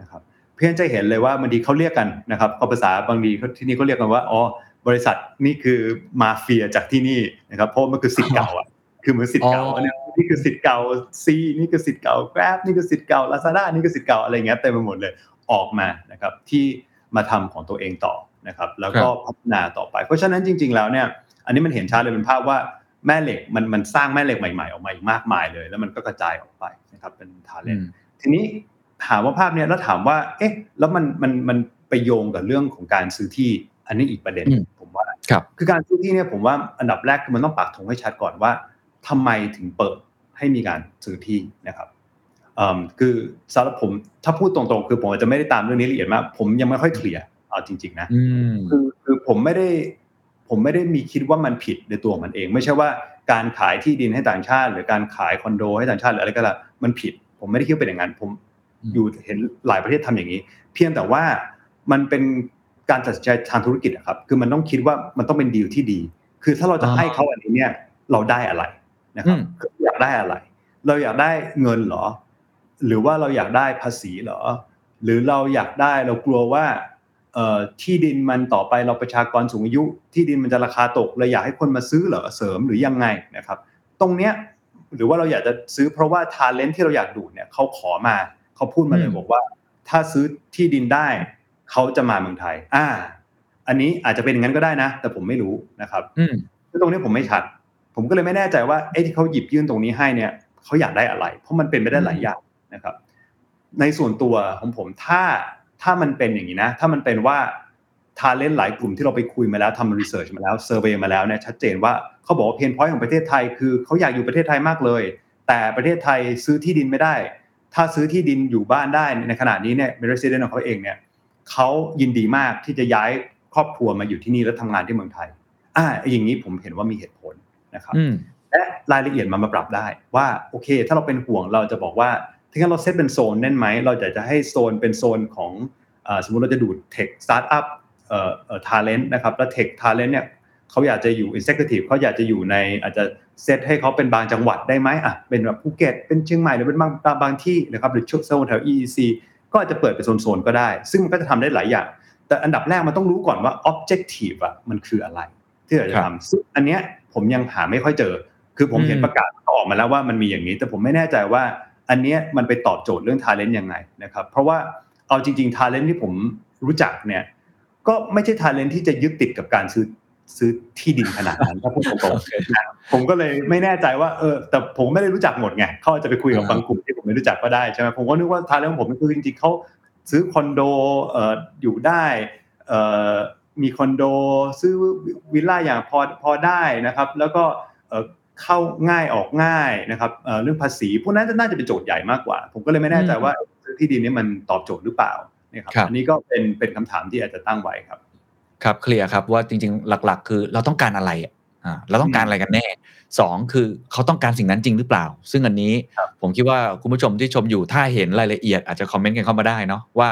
นะครับ เพื่อนจะเห็นเลยว่าบางทีเขาเรียกกันนะครับเขาภาษาบางทีเขาที่นี่เขาเรียกกันว่าอ๋อบริษัทนี่คือมาเฟียจากที่นี่นะครับเพราะมันคือสิทธิ์เก่าอะคือเหมือนสิทธิ์เก่าอ๋ออันนี้นี่คือสิทธิ์เก่าซีนี่คือสิทธิ์เก่า Grab นี่คือสิทธิ์เก่า Lazada นี่คือสิทธิ์เก่าอะไรเงี้ยเต็มไปหมดเลยออกมานะครับที่มาทำของตัวเองต่อนะครับแล้วก็พัฒนาต่อไป เพราะฉะนั้นจริง ๆ แล้วเนี่ยอันนี้มันเห็นชัดเลยเป็นภาพว่าแม่เหล็กมันมันสร้างแม่เหล็กใหม่ๆ ออกมาอีกมากมายเลย แล้วมันก็กระจายออกไปนะครับเป็นทาเลอืนมทีนี้ ถามว่าภาพเนี้ยแล้วถามว่า เอ๊ะ แล้วมันมันมันไปโยงกับเรื่องของการซื้อที่ อันนี้อีกประเด็นหนึ่งผมว่าครับคือการซื้อที่เนี่ยผมว่าอันดับแรกคือมันต้องปักธงให้ชัดก่อนว่าทำไมถึงเปิดให้มีการซื้อที่นะครับเอิ่มคือสำหรับผมถ้าพูดตรงๆ คือผมอาจจะไม่ได้ตามเรื่องนี้ละเอียดมาก ผมยังไม่ค่อยเคลียร์เอาจริง ๆ นะอืมคือคือผมไม่ได้ผมไม่ได้มีคิดว่ามันผิดในตัวมันเอง ไม่ใช่ว่าการขายที่ดินให้ต่างชาติ หรือการขายคอนโดให้ต่างชาติหรืออะไรก็แล้วมันผิด ผมไม่ได้คิดว่าเป็นอย่างนั้นผม อืมอยู่เห็นหลายประเทศทำอย่างนี้ เพียงแต่ว่ามันเป็นการตัดสินใจทางธุรกิจอะครับ คือมันต้องคิดว่ามันต้องเป็นดีลที่ดี คือถ้าเราจะให้เขาอันนี้เนี่ย เราได้อะไรนะครับคืออยากได้อะไร เราอยากได้เงินเหรอ หรือว่าเราอยากได้ภาษีเหรอ หรือเราอยากได้เรากลัวว่าเอ่อที่ดินมันต่อไปเราประชากรสูงอายุ ที่ดินมันจะราคาตกเราอยากให้คนมาซื้อเหรอเสริมหรือยังไงนะครับ ตรงเนี้ยหรือว่าเราอยากจะซื้อเพราะว่าทาเลนที่เราอยากดูดเนี่ยเขาขอมา เขาพูดมาเลยบอกว่า ถ้าซื้อที่ดินได้ เขาจะมาเมืองไทย อ่า อันนี้อาจจะเป็นอย่างนั้นก็ได้นะ แต่ผมไม่รู้นะครับ อืมคือตรงนี้ผมไม่ชัด ผมก็เลยไม่แน่ใจว่าไอ้ที่เขาหยิบยื่นตรงนี้ให้เนี่ยเขาอยากได้อะไร เพราะมันเป็นไปได้หลายอย่างนะครับ ในส่วนตัวของผมถ้าถ้ามันเป็นอย่างนี้นะ ถ้ามันเป็นว่า talent หลายกลุ่มที่เราไปคุยมาแล้วทำ research มาแล้ว survey มาแล้วเนี่ยชัดเจนว่าเขาบอกว่า pain point ของประเทศไทยคือเขาอยากอยู่ประเทศไทยมากเลย แต่ประเทศไทยซื้อที่ดินไม่ได้ ถ้าซื้อที่ดินอยู่บ้านได้ในขณะนี้เนี่ยเป็น resident ของเขาเองเนี่ยเขายินดีมากที่จะย้ายครอบครัวมาอยู่ที่นี่แล้วทำงานที่เมืองไทย อ่า อย่างนี้ผมเห็นว่ามีเหตุผลนะครับอืมและรายละเอียดมันมาปรับได้ว่าโอเค ถ้าเราเป็นห่วงเราจะบอกว่าถ้างั้นเราเซตเป็นโซนได้ไหม เราอยากจะให้โซนเป็นโซนของเอ่อสมมติเราจะดูด tech สตาร์ทอัพเอ่อเอ่อ talent นะครับ แล้ว tech talent เนี่ยเขาอยากจะอยู่ executive เขาอยากจะอยู่ในอาจจะ เซตให้เขาเป็นบางจังหวัดได้ไหมอะเป็นแบบภูเก็ตเป็นเชียงใหม่หรือเป็นบางบางบางที่นะครับหรือช่วงโซนแถว EEC ก็อาจจะเปิดเป็นโซนๆก็ได้ ซึ่งมันก็จะทำได้หลายอย่าง แต่อันดับแรกมันต้องรู้ก่อนว่า objective อะมันคืออะไร ที่เราจะครับทำซึ่งอันเนี้ยผมยังหาไม่ค่อยเจอ คือผมเห็นอืมประกาศออกมาแล้วว่ามันมีอย่างนี้ แต่ผมไม่แน่ใจว่าอันเนี้ยมันไปตอบโจทย์เรื่อง talent ยังไงนะครับ เพราะว่าเอาจริงๆ talent ที่ผมรู้จักเนี่ยก็ไม่ใช่ talent ที่จะยึดติดกับการซื้อ ซื้อที่ดินขนาดนั้นถ้าพูดตรงๆนะผมก็เลยไม่แน่ใจว่าเออแต่ผมไม่ได้รู้จักหมดไงเขาอาจจะไปคุยกับบางกลุ่มที่ผมไม่รู้จักก็ได้ใช่ไหมผมก็นึกว่า talent ของผมคือจริงๆเขาซื้อคอนโดเอ่ออยู่ได้เอ่อมีคอนโดซื้อวิลล่าอย่างพอพอได้นะครับ แล้วก็เอ่อเข้าง่ายออกง่ายนะครับเอ่อเรื่องภาษีพวกนั้นน่าจะเป็นโจทย์ใหญ่มากกว่า ผมก็เลยไม่แน่ใจว่าซื้อที่ดินนี้มันตอบโจทย์หรือเปล่าเนี่ยครับครับอันนี้ก็เป็นเป็นคำถามที่อาจจะตั้งไว้ครับ ครับเคลียร์ครับว่าจริงๆ หลัก ๆ คือเราต้องการอะไรอะอ่าเราต้องการอะไรกันแน่สองคือเขาต้องการสิ่งนั้นจริงหรือเปล่า ซึ่งอันนี้ครับผมคิดว่าคุณผู้ชมที่ชมอยู่ถ้าเห็นรายละเอียดอาจจะคอมเมนต์กันเข้ามาได้เนาะว่า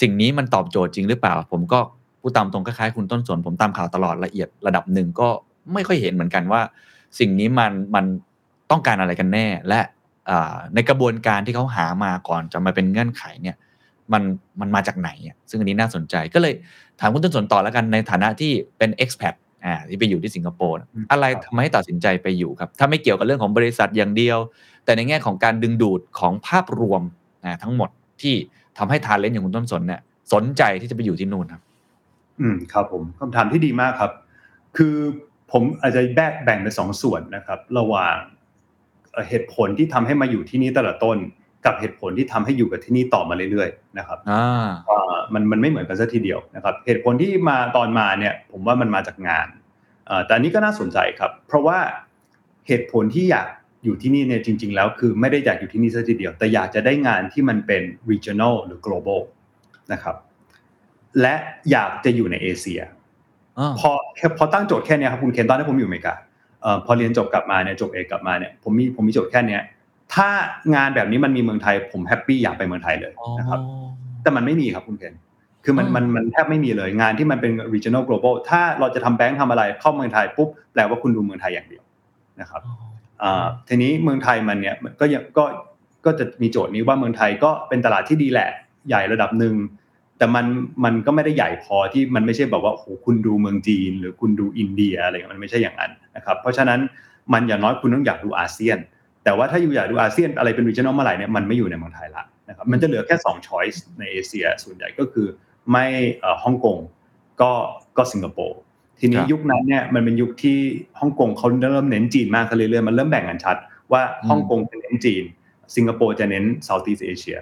สิ่งนี้มันตอบโจทย์จริงหรือเปล่า ผมก็พูดตามตรงคล้ายๆคุณต้นสนผมตามข่าวตลอดละเอียดระดับหนึ่งก็ไม่ค่อยเห็นเหมือนกันว่า สิ่งนี้มันมันต้องการอะไรกันแน่ และอ่าในกระบวนการที่เขาหามาก่อนจะมาเป็นเงื่อนไขเนี่ยมันมันมาจากไหนอะซึ่งอันนี้น่าสนใจก็เลย ถามคุณต้นสนต่อแล้วกันในฐานะที่เป็น expat อ่าที่ไปอยู่ที่สิงคโปร์น่ะอืมอะไรครับทำให้ตัดสินใจไปอยู่ครับ ถ้าไม่เกี่ยวกับเรื่องของบริษัทอย่างเดียว แต่ในแง่ของการดึงดูดของภาพรวมอ่าทั้งหมดที่ทำให้ทาเลนต์อย่างคุณต้นสนเนี่ยสนใจที่จะไปอยู่ที่นู่นครับออืมครับผมคำถามที่ดีมากครับ คือผมอาจจะแบ่งแบ่งเป็นสองส่วนนะครับ ระหว่างเหตุผลที่ทำให้มาอยู่ที่นี่แต่ละต้น กับเหตุผลที่ทำให้อยู่กับที่นี่ต่อมาเรื่อยๆนะครับอ่ามันมันไม่เหมือนกันซะทีเดียวนะครับ เหตุผลที่มาตอนมาเนี่ย ผมว่ามันมาจากงานแต่อันนี้ก็น่าสนใจครับ เพราะว่าเหตุผลที่อยากอยู่ที่นี่เนี่ยจริง ๆ แล้วคือไม่ได้อยากอยู่ที่นี่ซะทีเดียว แต่อยากจะได้งานที่มันเป็น regional หรือ global นะครับ และอยากจะอยู่ในเอเชียพอพอตั้งโจทย์แค่นี้ครับคุณเคนตอนที่ผมอยู่อเมริกาพอเรียนจบกลับมาเนี่ยจบเอกกลับมาเนี่ยผมมีผมมีโจทย์แค่นี้ ถ้างานแบบนี้มันมีเมืองไทย ผม happy อยากไปเมืองไทยเลยนะครับ แต่มันไม่มีครับคุณเคนคือมันมันมันแทบไม่มีเลยงานที่มันเป็น regional global ถ้าเราจะทำแบงค์ทำอะไรเข้าเมืองไทยปุ๊บแปลว่าคุณดูเมืองไทยอย่างเดียวนะครับทีนี้เมืองไทยมันเนี่ยก็ยังก็ก็จะมีโจทย์นี้ว่าเมืองไทยก็เป็นตลาดที่ดีแหละใหญ่ระดับหนึ่งแต่มันมันก็ไม่ได้ใหญ่พอที่มันไม่ใช่แบบว่าโอ้โหคุณดูเมืองจีน หรือคุณดูอินเดียอะไรมันไม่ใช่อย่างนั้นนะครับ เพราะฉะนั้นมันอย่างน้อยคุณต้องอยากดูอาเซียน แต่ว่าถ้าอยู่อยากดูอาเซียนอะไรเป็น regional เมื่อไหร่เนี่ยมันไม่อยู่ในเมืองไทยละนะครับมันจะเหลือแค่2 choice ในเอเชียส่วนใหญ่ก็คือไม่ฮ่องกงก็ก็สิงคโปร์ทีนี้ยุคนั้นเนี่ยมันเป็นยุคที่ฮ่องกงเขาเริ่มเน้นจีนมากขึ้นเรื่อยๆมันเริ่มแบ่งกันชัด ว่าฮ่องกงจะเน้นจีน สิงคโปร์จะเน้นเซาท์อีสเอเชีย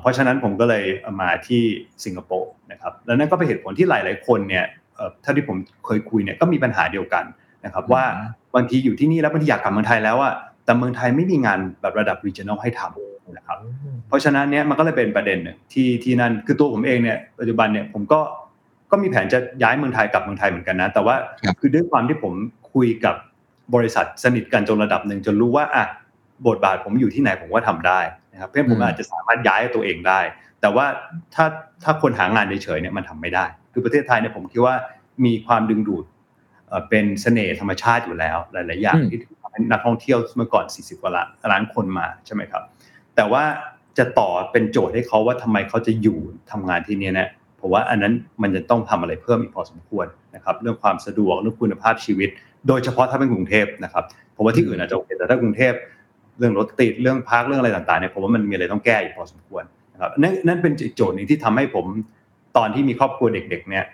เพราะฉะนั้นผมก็เลยมาที่สิงคโปร์นะครับแล้วนั่นก็เป็นเหตุผลที่หลาย ๆ คนเนี่ยถ้าที่ผมเคยคุยเนี่ยก็มีปัญหาเดียวกันนะครับว่าบางทีอยู่ที่นี่แล้วบางทีอยากกลับเมืองไทยแล้วอะ แต่เมืองไทยไม่มีงานแบบระดับ regional ให้ทำนะครับเพราะฉะนั้นเนี่ยมันก็เลยเป็นประเด็นหนึ่งที่ที่นั่นคือตัวผมเองเนี่ยปัจจุบันเนี่ยผมก็ก็มีแผนจะย้ายเมืองไทยกลับเมืองไทยเหมือนกันนะ แต่ว่าคือด้วยความที่ผมคุยกับบริษัทสนิทกันจนระดับหนึ่งจนรู้ว่าอะบทบาทผมอยู่ที่ไหนผมก็ทำได้นะครับเพื่อนผมอาจจะสามารถย้ายตัวเองได้ แต่ว่าถ้าถ้าคนหางานเฉยๆเนี่ยมันทำไม่ได้ คือประเทศไทยเนี่ยผมคิดว่ามีความดึงดูดเป็นเสน่ห์ธรรมชาติอยู่แล้ว หลาย ๆ อย่างที่ทำให้ นักท่องเที่ยวเมื่อก่อน 40กว่าล้านคนมาใช่ไหมครับ แต่ว่าจะต่อเป็นโจทย์ให้เขาว่าทำไมเขาจะอยู่ทำงานที่นี่เนี่ยผมว่าอันนั้นมันจะต้องทำอะไรเพิ่มอีกพอสมควรนะครับ เรื่องความสะดวกเรื่องคุณภาพชีวิต โดยเฉพาะถ้าเป็นกรุงเทพนะครับผมว่าที่อื่นอาจจะโอเคแต่ถ้ากรุงเทพเรื่องรถติดเรื่องพักเรื่องอะไรต่างๆเนี่ยผมว่ามันมีอะไรต้องแก้อีกพอสมควรนะครับนั่นนั่นเป็นโจทย์หนึ่งที่ทำให้ผมตอนที่มีครอบครัวเด็ก ๆ เนี่ย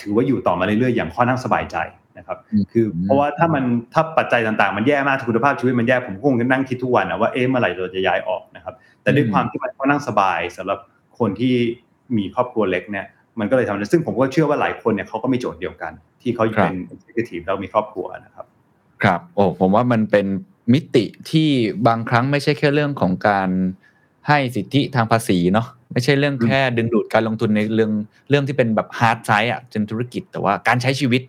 ถือว่าอยู่ต่อมาเรื่อยๆอย่างค่อนข้างสบายใจ นะครับคือเพราะว่าถ้ามันถ้าปัจจัยต่างๆ มันแย่มากคุณภาพชีวิตมันแย่ผมคงนั่งคิดทุกวันนะว่าเอ๊ะเมื่อไหร่เราจะย้ายออกนะครับ แต่ด้วยความที่มันค่อนข้างสบายสำหรับคนที่มีครอบครัวเล็กเนี่ยมันก็เลยทำให้ซึ่งผมก็เชื่อว่าหลายคนเนี่ยเขาก็มีโจทย์เดียวกัน ที่เขาเป็น executive แล้วมีครอบครัวนะครับ ครับโอ้ผมว่ามันเป็นมิติที่บางครั้งไม่ใช่แค่เรื่องของการให้สิทธิทางภาษีเนาะไม่ใช่เรื่องแค่ดึงดูดการลงทุนในเรื่องเรื่องที่เป็นแบบ hard side อะเช่นธุรกิจแต่ว่าการใช้ชีวิต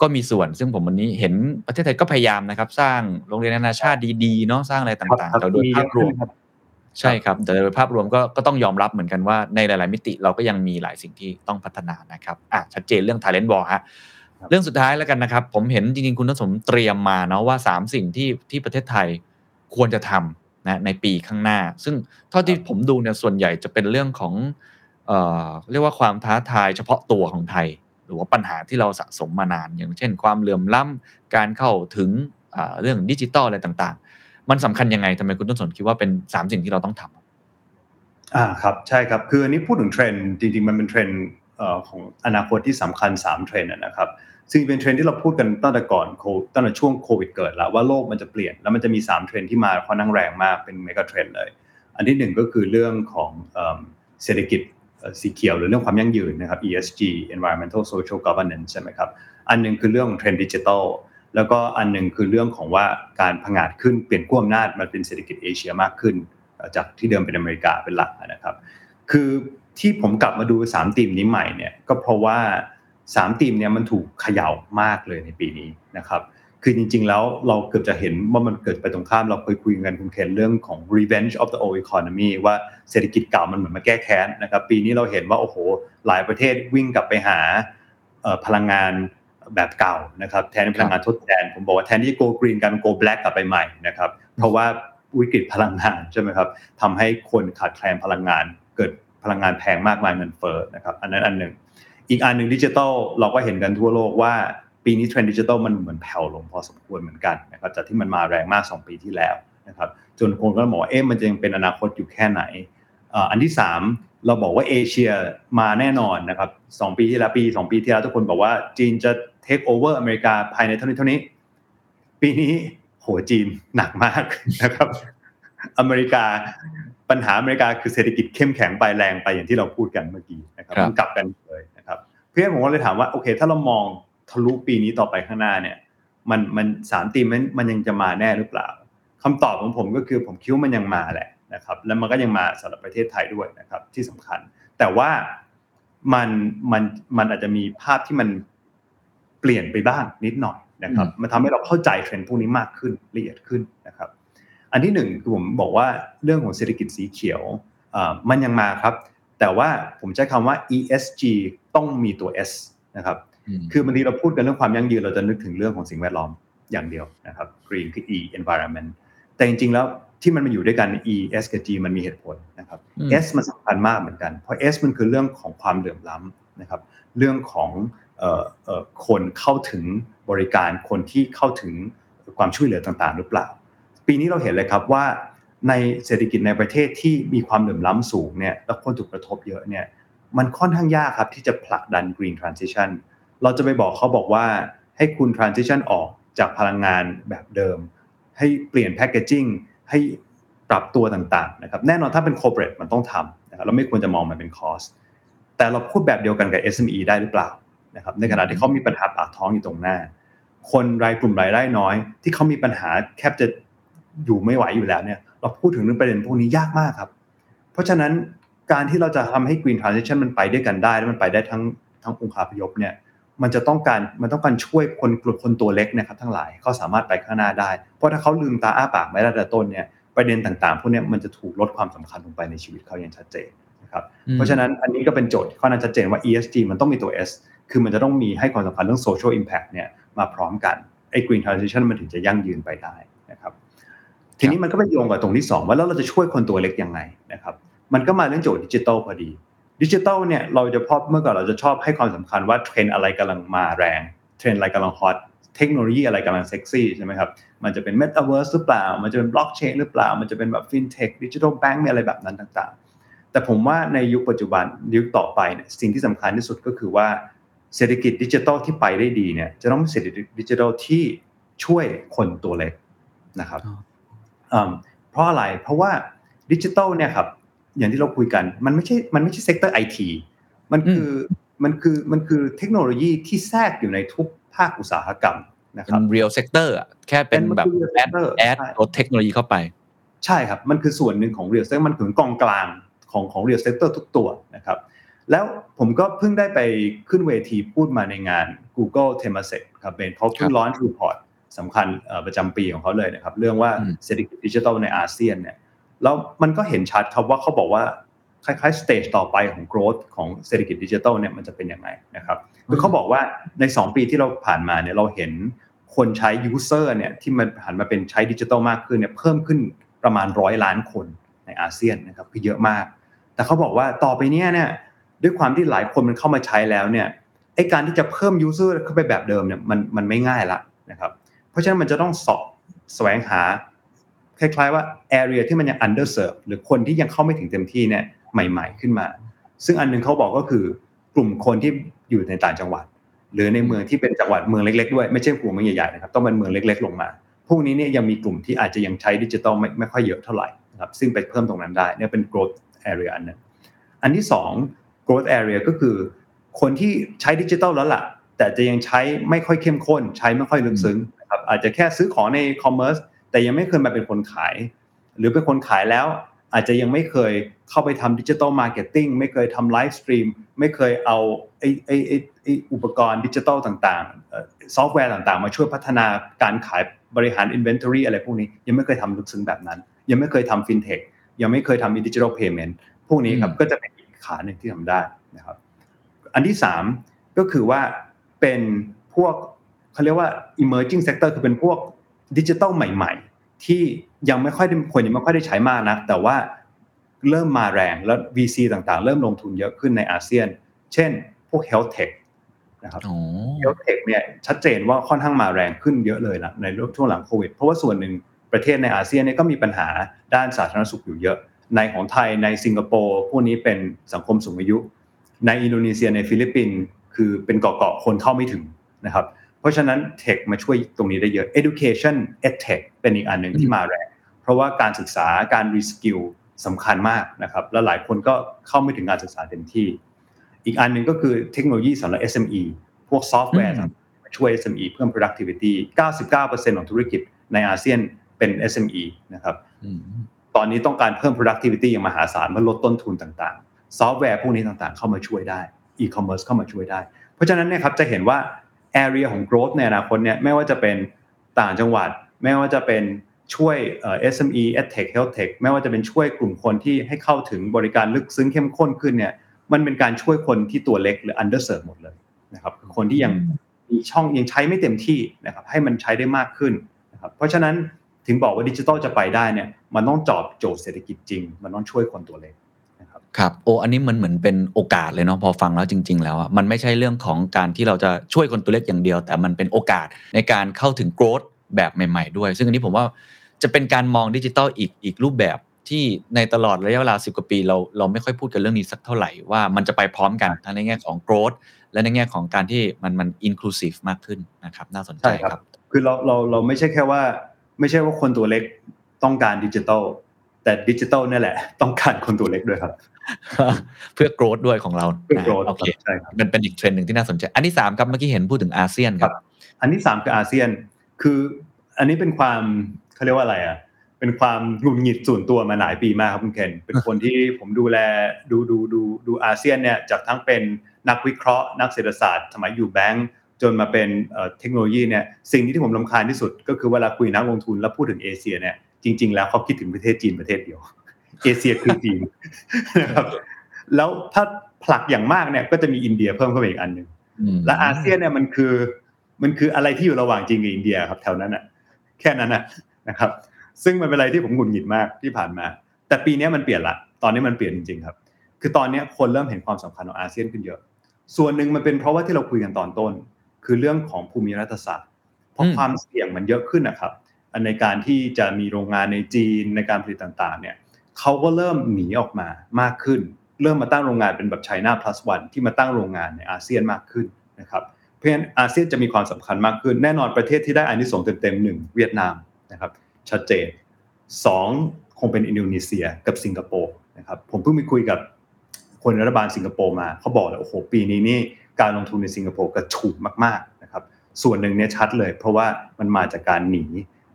ก็มีส่วน ซึ่งผมวันนี้เห็นประเทศไทยก็พยายามนะครับ สร้างโรงเรียนนานาชาติดีๆเนาะสร้างอะไรต่างๆแต่โดยภาพรวมใช่ครับ แต่โดยภาพรวมก็ก็ต้องยอมรับเหมือนกันว่าในหลายๆมิติเราก็ยังมีหลายสิ่งที่ต้องพัฒนานะครับอะชัดเจนเรื่อง Talent Wall ฮะเรื่องสุดท้ายแล้วกันนะครับ ผมเห็นจริงๆคุณทศมเตรียมมาเนาะว่า 3 สิ่งที่ที่ประเทศไทยควรจะทำนะในปีข้างหน้า ซึ่งเท่าที่ผมดูเนี่ยส่วนใหญ่จะเป็นเรื่องของเอ่อเรียกว่าความท้าทายเฉพาะตัวของไทย หรือว่าปัญหาที่เราสะสมมานาน อย่างเช่น ความเหลื่อมล้ำการเข้าถึงเรื่องดิจิตอลอะไรต่าง ๆ มันสำคัญยังไงทำไมคุณต้นสนคิดว่าเป็น 3 สิ่งที่เราต้องทำอ่าครับใช่ครับคืออันนี้พูดถึงเทรนด์จริงๆมันเป็นเทรนด์ของอนาคตที่สำคัญ 3 เทรนด์นะครับซึ่งเป็นเทรนด์ที่เราพูดกันตั้งแต่ก่อนตั้งแต่ช่วงโควิดเกิดแล้วว่าโลกมันจะเปลี่ยนแล้วมันจะมี 3 เทรนด์ที่มาค่อนข้างแรงมากเป็น megatrend เลย อันที่หนึ่งก็คือเรื่องของเศรษฐกิจ สีเขียวหรือเรื่องความยั่งยืนนะครับ ESG environmental social governance ใช่ไหมครับ อันนึงคือเรื่องเทรนด์ดิจิทัลแล้วก็อันนึงคือเรื่องของว่าการผงาดขึ้นเปลี่ยนขั้วอำนาจมาเป็นเศรษฐกิจเอเชียมากขึ้น จากที่เดิมเป็นอเมริกาเป็นหลักนะครับ คือที่ผมกลับมาดู3ธีมนี้ใหม่เนี่ยก็เพราะว่า3ธีมเนี่ยมันถูกเขย่ามากเลยในปีนี้นะครับ คือจริง ๆ แล้วเราเกือบจะเห็นว่ามันเกิดไปตรงข้ามเราเคยคุยกันคุณเคนเรื่องของ revenge of the old economy ว่าเศรษฐกิจเก่ามันเหมือนมาแก้แค้นนะครับปีนี้เราเห็นว่าโอ้โหหลายประเทศวิ่งกลับไปหาพลังงานแบบเก่านะครับแทนพลังงานทดแทน ผมบอกว่าแทนที่จะ go green กัน go black กลับไปใหม่นะครับเพราะว่าวิกฤตพลังงานใช่ไหมครับทำให้คนขาดแคลนพลังงาน เกิดพลังงานแพงมากมายเงินเฟ้อนะครับอันนั้นอันหนึ่ง อีกอันหนึ่งดิจิทัลเราก็เห็นกันทั่วโลกว่า ปีนี้เทรนด์ดิจิทัลมันเหมือนแผ่วลงพอสมควรเหมือนกันนะครับจากที่มันมาแรงมาก 2 ปีที่แล้วนะครับจนคนก็บอกว่าเอ๊ะมันจะยังเป็นอนาคตอยู่แค่ไหนอันที่ 3 เราบอกว่าเอเชียมาแน่นอนนะครับสองปีที่แล้วปีสองปีที่แล้วทุกคนบอกว่าจีนจะเทคโอเวอร์อเมริกาภายในเท่านี้เท่านี้ ปีนี้โหจีนหนักมากนะครับอเมริกาปัญหาอเมริกาคือเศรษฐกิจเข้มแข็งไปแรงไปอย่างที่เราพูดกันเมื่อกี้นะครับครับมันกลับกันเลยนะครับ เพื่อนผมก็เลยถามว่าโอเค ถ้าเรามอง ทะลุปีนี้ต่อไปข้างหน้าเนี่ย มันมันสามตีมมันมันยังจะมาแน่หรือเปล่าคำตอบของผมก็คือผมคิดว่ามันยังมาแหละนะครับ แล้วมันก็ยังมาสำหรับประเทศไทยด้วยนะครับ ที่สำคัญ แต่ว่ามันมันมันอาจจะมีภาพที่มันเปลี่ยนไปบ้างนิดหน่อยนะครับ มันทำให้เราเข้าใจเทรนด์พวกนี้มากขึ้นละเอียดขึ้นนะครับ อันที่หนึ่งคือผมบอกว่าเรื่องของเศรษฐกิจสีเขียวอ่ามันยังมาครับ แต่ว่าผมใช้คำว่า ESG ต้องมีตัว S นะครับม คือบางทีเราพูดกันเรื่องความยั่งยืนเราจะนึกถึงเรื่องของสิ่งแวดล้อมอย่างเดียวนะครับ green คือ E environment แต่จริงๆแล้วที่มันมาอยู่ด้วยกัน E S กับ G มันมีเหตุผลนะครับอืม S มันสำคัญมากเหมือนกัน เพราะ S มันคือเรื่องของความเหลื่อมล้ำนะครับ เรื่องของเอ่อเอ่อคนเข้าถึงบริการ คนที่เข้าถึงความช่วยเหลือต่างๆ หรือเปล่า ปีนี้เราเห็นเลยครับว่าในเศรษฐกิจในประเทศที่มีความเหลื่อมล้ำสูงเนี่ย แล้วคนถูกกระทบเยอะเนี่ย มันค่อนข้างยากครับที่จะผลักดัน green transition เราจะไปบอกเขาบอกว่าให้คุณ transition ออกจากพลังงานแบบเดิม ให้เปลี่ยน packaging ให้ปรับตัวต่างๆนะครับแน่นอนถ้าเป็น corporate มันต้องทำนะครับเราไม่ควรจะมองมันเป็น cost แต่เราพูดแบบเดียวกันกับ SME ได้หรือเปล่านะครับในขณะที่เขามีปัญหาปากท้องอยู่ตรงหน้า คนรายกลุ่มรายได้น้อย ที่เขามีปัญหาแคบจะอยู่ไม่ไหวอยู่แล้วเนี่ยเราพูดถึงเรื่องประเด็นพวกนี้ยากมากครับ เพราะฉะนั้นการที่เราจะทำให้ green transition มันไปด้วยกันได้ แล้วมันไปได้ทั้งทั้งองค์คาพยพเนี่ย มันจะต้องการมันต้องการช่วยคนกลุ่มคนตัวเล็กนะครับทั้งหลายเขาสามารถไปข้างหน้าได้ เพราะถ้าเขาลืมตาอ้าปากไม่ได้แต่ต้นเนี่ยประเด็นต่างๆพวกเนี้ยมันจะถูกลดความสำคัญลงไปในชีวิตเขาอย่างชัดเจนนะครับอืมเพราะฉะนั้นอันนี้ก็เป็นโจทย์ที่ค่อนข้างชัดเจนว่า ESG มันต้องมีตัว S คือมันจะต้องมีให้ความสำคัญเรื่อง social impact เนี่ยมาพร้อมกันไอ้ green transition มันถึงจะยั่งยืนไปได้นะครับทีนี้มันก็ไปโยงกับตรงที่ 2 ว่าแล้วเราจะช่วยคนตัวเล็กยังไงนะครับมันก็มาเรื่องโจทย์ดิจิทัลพอดี ดิจิทัลเนี่ยเราจะชอบเมื่อก่อนเราจะชอบให้ความสำคัญว่าเทรนด์อะไรกำลังมาแรงเทรนด์อะไรกำลังฮอตเทคโนโลยีอะไรกำลังเซ็กซี่ใช่ไหมครับมันจะเป็น Metaverse หรือเปล่า มันจะเป็นบล็อกเชนหรือเปล่า มันจะเป็นแบบ fintech digital bank อะไรแบบนั้นต่างๆ แต่ผมว่าในยุคปัจจุบันยุคต่อไปเนี่ยสิ่งที่สำคัญที่สุดก็คือว่าเศรษฐกิจดิจิทัลที่ไปได้ดีเนี่ยจะต้องเป็นเศรษฐกิจดิจิทัลที่ช่วยคนตัวเล็กนะครับอ๋ออืมเพราะอะไรเพราะว่าดิจิทัลเนี่ยครับ อย่างที่เราคุยกัน มันไม่ใช่มันไม่ใช่เซกเตอร์ไอทีมันคือมันคือมันคือเทคโนโลยีที่แทรกอยู่ในทุกภาคอุตสาหกรรมนะคเป็รับน real sector อะแค่เป็นเป็นแบบมันคือ real แอด sector แอดใช่ลดเทคโนโลยีเข้าไป ใช่ครับ มันคือส่วนหนึ่งของ real sector มันคือกองกลางของของ real sector ทุกตัวนะครับ แล้วผมก็เพิ่งได้ไปขึ้นเวทีพูดมาในงาน Google t e m a s e c ครับเป็นเขาเพิ่ง launch report สำคัญเอ่อประจำปีของเขาเลยนะครับ เรื่องว่าอืมเศรษฐกิจดิจิทัลในอาเซียนเนี่ย แล้วมันก็เห็นชัดครับว่าเขาบอกว่าคล้ายๆ stage ต่อไปของ growth ของเศรษฐกิจดิจิทัลเนี่ยมันจะเป็นยังไงนะครับคือเขาบอกว่าใน 2 ปีที่เราผ่านมาเนี่ยเราเห็นคนใช้ user เนี่ยที่มันหันมาเป็นใช้ดิจิทัลมากขึ้นเนี่ยเพิ่มขึ้นประมาณร้อยล้านคนในอาเซียนนะครับคือเยอะมาก แต่เขาบอกว่าต่อไปเนี้ยเนี่ยด้วยความที่หลายคนมันเข้ามาใช้แล้วเนี่ยไอการที่จะเพิ่ม user เข้าไปแบบเดิมเนี่ยมันมันไม่ง่ายละนะครับ เพราะฉะนั้นมันจะต้องสอบแสวงหา คล้ายๆว่า area ที่มันยัง underserve หรือคนที่ยังเข้าไม่ถึงเต็มที่เนี่ยใหม่ ๆขึ้นมา ซึ่งอันหนึงเขาบอกก็คือกลุ่มคนที่อยู่ในต่างจังหวัด หรือในเมืองที่เป็นจังหวัดเมืองเล็กๆด้วยไม่ใช่กลุ่มเมืองใหญ่ๆนะครับต้องเป็นเมืองเล็ก ๆ ลงมา พวกนี้เนี่ยยังมีกลุ่มที่อาจจะยังใช้ดิจิทัลไม่ไม่ค่อยเยอะเท่าไหร่นะครับซึ่งไปเพิ่มตรงนั้นได้เนี่ยเป็น growth area อันหนึงอันที่สอง growth area ก็คือ คนที่ใช้ดิจิทัลแล้วล่ะ แต่จะยังใช้ไม่ค่อยเข้มข้น ใช้ไม่ค่อยลึกซึ้งนะครับอาจจะแค่ซื้อของใน commerce แต่ยังไม่เคยมาเป็นคนขาย หรือเป็นคนขายแล้วอาจจะยังไม่เคยเข้าไปทำ digital marketing ไม่เคยทำ livestream ไม่เคยเอาไอ้ไอ้ไอ้ไอ้อุปกรณ์ดิจิทัลต่างๆ ซอฟต์แวร์ต่างๆ มาช่วยพัฒนาการขายบริหาร Inventory อะไรพวกนี้ยังไม่เคยทำลึกซึ้งแบบนั้น ยังไม่เคยทำฟินเทคยังไม่เคยทำดิจิทัลเพย์เมนต์พวกนี้ครับอืมก็จะเป็นอีกขาหนึ่งที่ทำได้นะครับ อันที่สามก็คือว่าเป็นพวกเขาเรียกว่า emerging sector คือเป็นพวก ดิจิทัลใหม่ๆ ที่ยังไม่ค่อยได้คนยังไม่ค่อยได้ใช้มากนะแต่ว่าเริ่มมาแรงแล้ว VC ต่างๆ เริ่มลงทุนเยอะขึ้นในอาเซียน เช่น พวก health tech นะครับอ๋อ health tech เนี่ยชัดเจนว่าค่อนข้างมาแรงขึ้นเยอะเลยนะในช่วงหลังโควิด เพราะว่าส่วนหนึ่งประเทศในอาเซียนเนี่ยก็มีปัญหาด้านสาธารณสุขอยู่เยอะ ในของไทยในสิงคโปร์พวกนี้เป็นสังคมสูงอายุ ในอินโดนีเซียในฟิลิปปินส์คือเป็นเกาะๆคนเข้าไม่ถึงนะครับ เพราะฉะนั้น tech มาช่วยตรงนี้ได้เยอะ education edtech เป็นอีกอันหนึ่งที่มาแรงเพราะว่าการศึกษาการ reskill สำคัญมากนะครับ แล้วหลายคนก็เข้าไม่ถึงการศึกษาเต็มที่ อีกอันหนึ่งก็คือเทคโนโลยีสำหรับ SME พวกซอฟต์แวร์มาช่วย SME เพิ่ม productivity 99%ของธุรกิจในอาเซียนเป็น SME นะครับตอนนี้ต้องการเพิ่ม productivity อย่างมหาศาลเพื่อลดต้นทุนต่างๆ ซอฟต์แวร์พวกนี้ต่างๆ เข้ามาช่วยได้ e-commerce เข้ามาช่วยได้ เพราะฉะนั้นเนี่ยครับจะเห็นว่า area ของ growth ในอนาคตเนี่ยไม่ว่าจะเป็นต่างจังหวัด ไม่ว่าจะเป็นช่วย SME EdTech HealthTech ไม่ว่าจะเป็นช่วยกลุ่มคนที่ให้เข้าถึงบริการลึกซึ้งเข้มข้นขึ้นเนี่ยมันเป็นการช่วยคนที่ตัวเล็กหรือ underserved หมดเลยนะครับคนที่ยังมีช่องยังใช้ไม่เต็มที่นะครับให้มันใช้ได้มากขึ้นนะครับเพราะฉะนั้นถึงบอกว่าดิจิทัลจะไปได้เนี่ยมันต้องจอบโจทย์เศรษฐกิจจริง มันต้องช่วยคนตัวเล็ก ครับครับโอ้อันนี้มันเหมือนเป็นโอกาสเลยเนาะพอฟังแล้วจริง ๆ แล้วอะมันไม่ใช่เรื่องของการที่เราจะช่วยคนตัวเล็กอย่างเดียว แต่มันเป็นโอกาสในการเข้าถึงโกรธแบบใหม่ ๆ ด้วย ซึ่งอันนี้ผมว่าจะเป็นการมองดิจิทัลอีกอีกรูปแบบที่ในตลอดระยะเวลาสิบกว่าปี เราเราไม่ค่อยพูดกันเรื่องนี้สักเท่าไหร่ว่ามันจะไปพร้อมกันทั้งในแง่ของ growth และในแง่ของการที่มันมัน inclusive มากขึ้นนะครับน่าสนใจครับ คือเราเราเราไม่ใช่แค่ว่า ไม่ใช่ว่าคนตัวเล็กต้องการดิจิทัล แต่ดิจิทัลนี่แหละ ต้องการคนตัวเล็กด้วยครับ เพื่อ growth ด้วยของเราเพื่อ growth โอเคใช่ครับมันเป็นอีกเทรนด์หนึ่งที่น่าสนใจ อันที่สามครับเมื่อกี้เห็นพูดถึงอาเซียนครับ อันที่สามคืออาเซียน คืออันนี้เป็นความเขาเรียกว่าอะไรอะเป็นความหงุดหงิดส่วนตัวมาหลายปีมากครับคุณเคนเป็นคนที่ผมดูแลดูดูดูดูอาเซียนเนี่ยจากทั้งเป็นนักวิเคราะห์ นักเศรษฐศาสตร์ สมัยอยู่แบงก์จนมาเป็นเทคโนโลยีเนี่ยสิ่งที่ผมลำคาญที่สุด ก็คือเวลาคุยนักลงทุนแล้วพูดถึงเอเชียเนี่ย จริง ๆ แล้วเขาคิดถึงประเทศจีนประเทศเดียว เอเชียคือจีนนะครับแล้วถ้าผลักอย่างมากเนี่ยก็จะมีอินเดียเพิ่มเข้าไปอีกอันหนึ่งและอาเซียนเนี่ยมันคือ มันคืออะไรที่อยู่ระหว่างจีนกับอินเดียครับแถวนั้นอะ แค่นั้นอะนะครับ ซึ่งมันเป็นอะไรที่ผมหงุดหงิดมากที่ผ่านมา แต่ปีนี้มันเปลี่ยนละ ตอนนี้มันเปลี่ยนจริงๆครับ คือตอนนี้คนเริ่มเห็นความสำคัญของอาเซียนขึ้นเยอะ ส่วนหนึ่งมันเป็นเพราะว่าที่เราคุยกันตอนต้น คือเรื่องของภูมิรัฐศาสตร์เพราะความเสี่ยงมันเยอะขึ้นนะครับ ในการที่จะมีโรงงานในจีนในการผลิตต่างๆเนี่ยเขาก็เริ่มหนีออกมามากขึ้น เริ่มมาตั้งโรงงานเป็นแบบไชน่า plus one ที่มาตั้งโรงงานในอาเซียนมากขึ้นนะครับเพราะฉะนั้นอาเซียนจะมีความสำคัญมากขึ้น แน่นอนประเทศที่ได้อานิสงส์เต็มๆหนึ่งเวียดนามนะครับชัดเจนสองคงเป็นอินโดนีเซียกับสิงคโปร์นะครับผมเพิ่งไปคุยกับคนรัฐบาลสิงคโปร์มาเขาบอกเลยโอ้โหปีนี้นี่การลงทุนในสิงคโปร์กระถูกมากๆนะครับส่วนหนึ่งเนี่ยชัดเลย เพราะว่ามันมาจากการหนี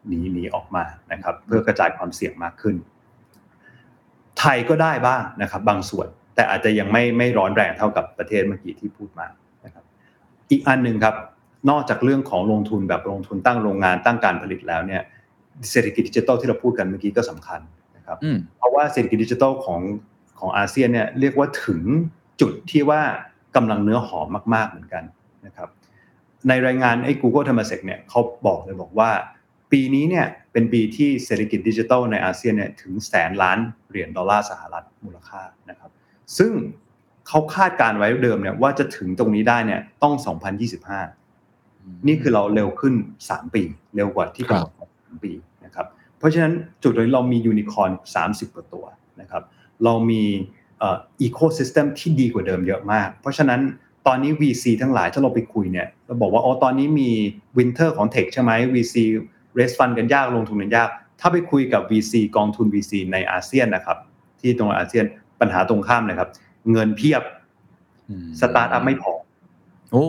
หนีหนีออกมานะครับ เพื่อกระจายความเสี่ยงมากขึ้น ไทยก็ได้บ้างนะครับ บางส่วนแต่อาจจะยังไม่ไม่ร้อนแรงเท่ากับประเทศเมื่อกี้ที่พูดมานะครับ อีกอันหนึ่งครับ นอกจากเรื่องของลงทุนแบบลงทุนตั้งโรงงานตั้งการผลิตแล้วเนี่ยเศรษฐกิจดิจิทัลที่เราพูดกันเมื่อกี้ก็สำคัญนะครับ เพราะว่าเศรษฐกิจดิจิทัลของของอาเซียนเนี่ยเรียกว่าถึงจุดที่ว่ากำลังเนื้อหอมมาก ๆเหมือนกันนะครับ ในรายงานไอ้ Google t h e m a s e c เนี่ยเขาบอกเลยบอกว่า ปีนี้เนี่ยเป็นปีที่เศรษฐกิจดิจิทัลในอาเซียนเนี่ยถึงแสนล้านเหรียญดอลลาร์สหรัฐมูลค่านะครับ ซึ่งเขาคาดการณ์ไว้เดิมเนี่ยว่าจะถึงตรงนี้ได้เนี่ยต้อง 2025 นี่คือเราเร็วขึ้น 3 ปี เร็วกว่าที่กำหนดปีนะครับ เพราะฉะนั้นจุดนี้เรามียูนิคอร์น30กว่าตัวนะครับ เรามี ecosystem ที่ดีกว่าเดิมเยอะมาก เพราะฉะนั้นตอนนี้ VC ทั้งหลายถ้าเราไปคุยเนี่ยเราบอกว่าอ๋อตอนนี้มี winter ของ tech ใช่ไหม VC raise fund กันยากลงทุนกันยาก ถ้าไปคุยกับ VC กองทุน VC ในอาเซียนนะครับ ที่ตรงอาเซียนปัญหาตรงข้ามนะครับ เงินเพียบสตาร์ทอัพไม่พอโอ้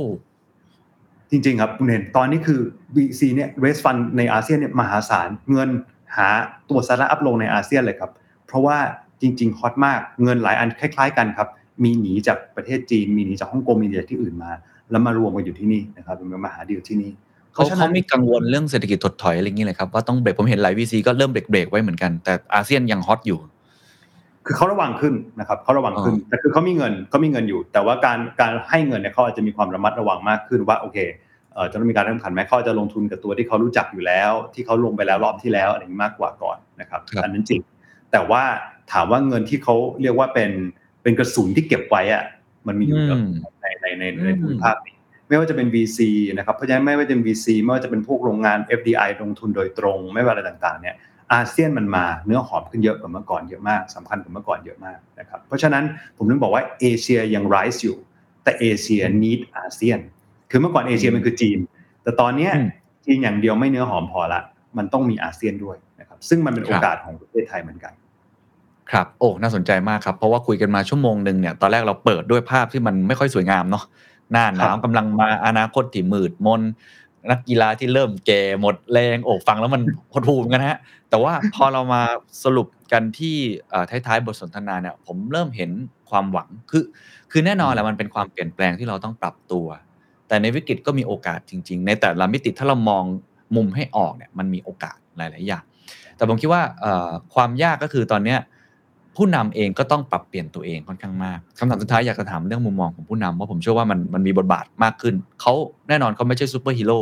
จริง ๆ ครับคุณเห็นตอนนี้คือ VC เนี่ย raise fund ในอาเซียนเนี่ยมหาศาลเงินหาตัวสตาร์ทอัพลงในอาเซียนเลยครับ เพราะว่าจริง ๆ ฮอตมากเงินหลายอันคล้าย ๆ กันครับ มีหนีจากประเทศจีน มีหนีจากฮ่องกงมีจากที่อื่นมา แล้วมารวมกันอยู่ที่นี่นะครับเป็นมหาดีลที่นี่ เขาเขาไม่กังวลเรื่องเศรษฐกิจถดถอยอะไรอย่างนี้เลยครับว่าต้องเบรกผมเห็นหลายวีซีก็เริ่มเบรกเบรกไว้เหมือนกันแต่อาเซียนยังฮอตอยู่ คือเขาระวังขึ้นนะครับเขาระวังขึ้นแต่คือเขามีเงินเขามีเงินอยู่ แต่ว่าการการให้เงินเนี่ยเขาอาจจะมีความระมัดระวังมากขึ้นว่าโอเคจะต้องมีการแข่งขันไหมเขาจะลงทุนกับตัวที่เขารู้จักอยู่แล้ว ที่เขาลงไปแล้วรอบที่แล้วอะไรนี้มากกว่าก่อนนะครับอันนั้นจริง แต่ว่าถามว่าเงินที่เขาเรียกว่าเป็นเป็นกระสุนที่เก็บไว้อะมันมีอยู่ในในในในภูมิภาคนี้ ไม่ว่าจะเป็น VC นะครับเพราะฉะนั้นไม่ว่าจะเป็น VC ไม่ว่าจะเป็นพวกโรงงาน FDI ลงทุนโดยตรง ไม่ว่าอะไรต่างๆเนี่ยอาเซียนมันมาเนื้อหอมขึ้นเยอะกว่าเมื่อก่อนเยอะมากสำคัญกว่าเมื่อก่อนเยอะมากนะครับเพราะฉะนั้นผมถึงบอกว่าเอเชียยัง rise อยู่ แต่เอเชีย need อาเซียน คือเมื่อก่อนเอเชียมันคือจีน แต่ตอนเนี้ยอืมจีนอย่างเดียวไม่เนื้อหอมพอละ มันต้องมีอาเซียนด้วยนะครับซึ่งมันเป็นคโอรับกาสของประเทศไทยเหมือนกันครับโอ้น่าสนใจมากครับ เพราะว่าคุยกันมาชั่วโมงหนึ่งเนี่ยตอนแรกเราเปิดด้วยภาพที่มันไม่ค่อยสวยงามเนาะ หน้าหนาวกำลังมาอนาคตที่มืดมนนักกีฬาที่เริ่มแก่หมดแรงโอ้ฟังแล้วมันหดหู่เหมือนกันนะฮะ แต่ว่าพอเรามาสรุปกันที่เอ่อท้ายๆบทสนทนาเนี่ยผมเริ่มเห็นความหวังคือ คือแน่นอนแหละมันเป็นความเปลี่ยนแปลงที่เราต้องปรับตัว แต่ในวิกฤตก็มีโอกาสจริง ๆ ในแต่ละมิติถ้าเรามองมุมให้ออกเนี่ยมันมีโอกาสหลาย ๆ อย่างแต่ผมคิดว่าเอ่อความยากก็คือตอนเนี้ย ผู้นำเองก็ต้องปรับเปลี่ยนตัวเองค่อนข้างมากคำถามสุดท้ายอยากจะถามเรื่องมุมมองของผู้นำเพราะผมเชื่อว่ามันมันมีบทบาทมากขึ้นเขาแน่นอนเขาไม่ใช่ซูเปอร์ฮีโร่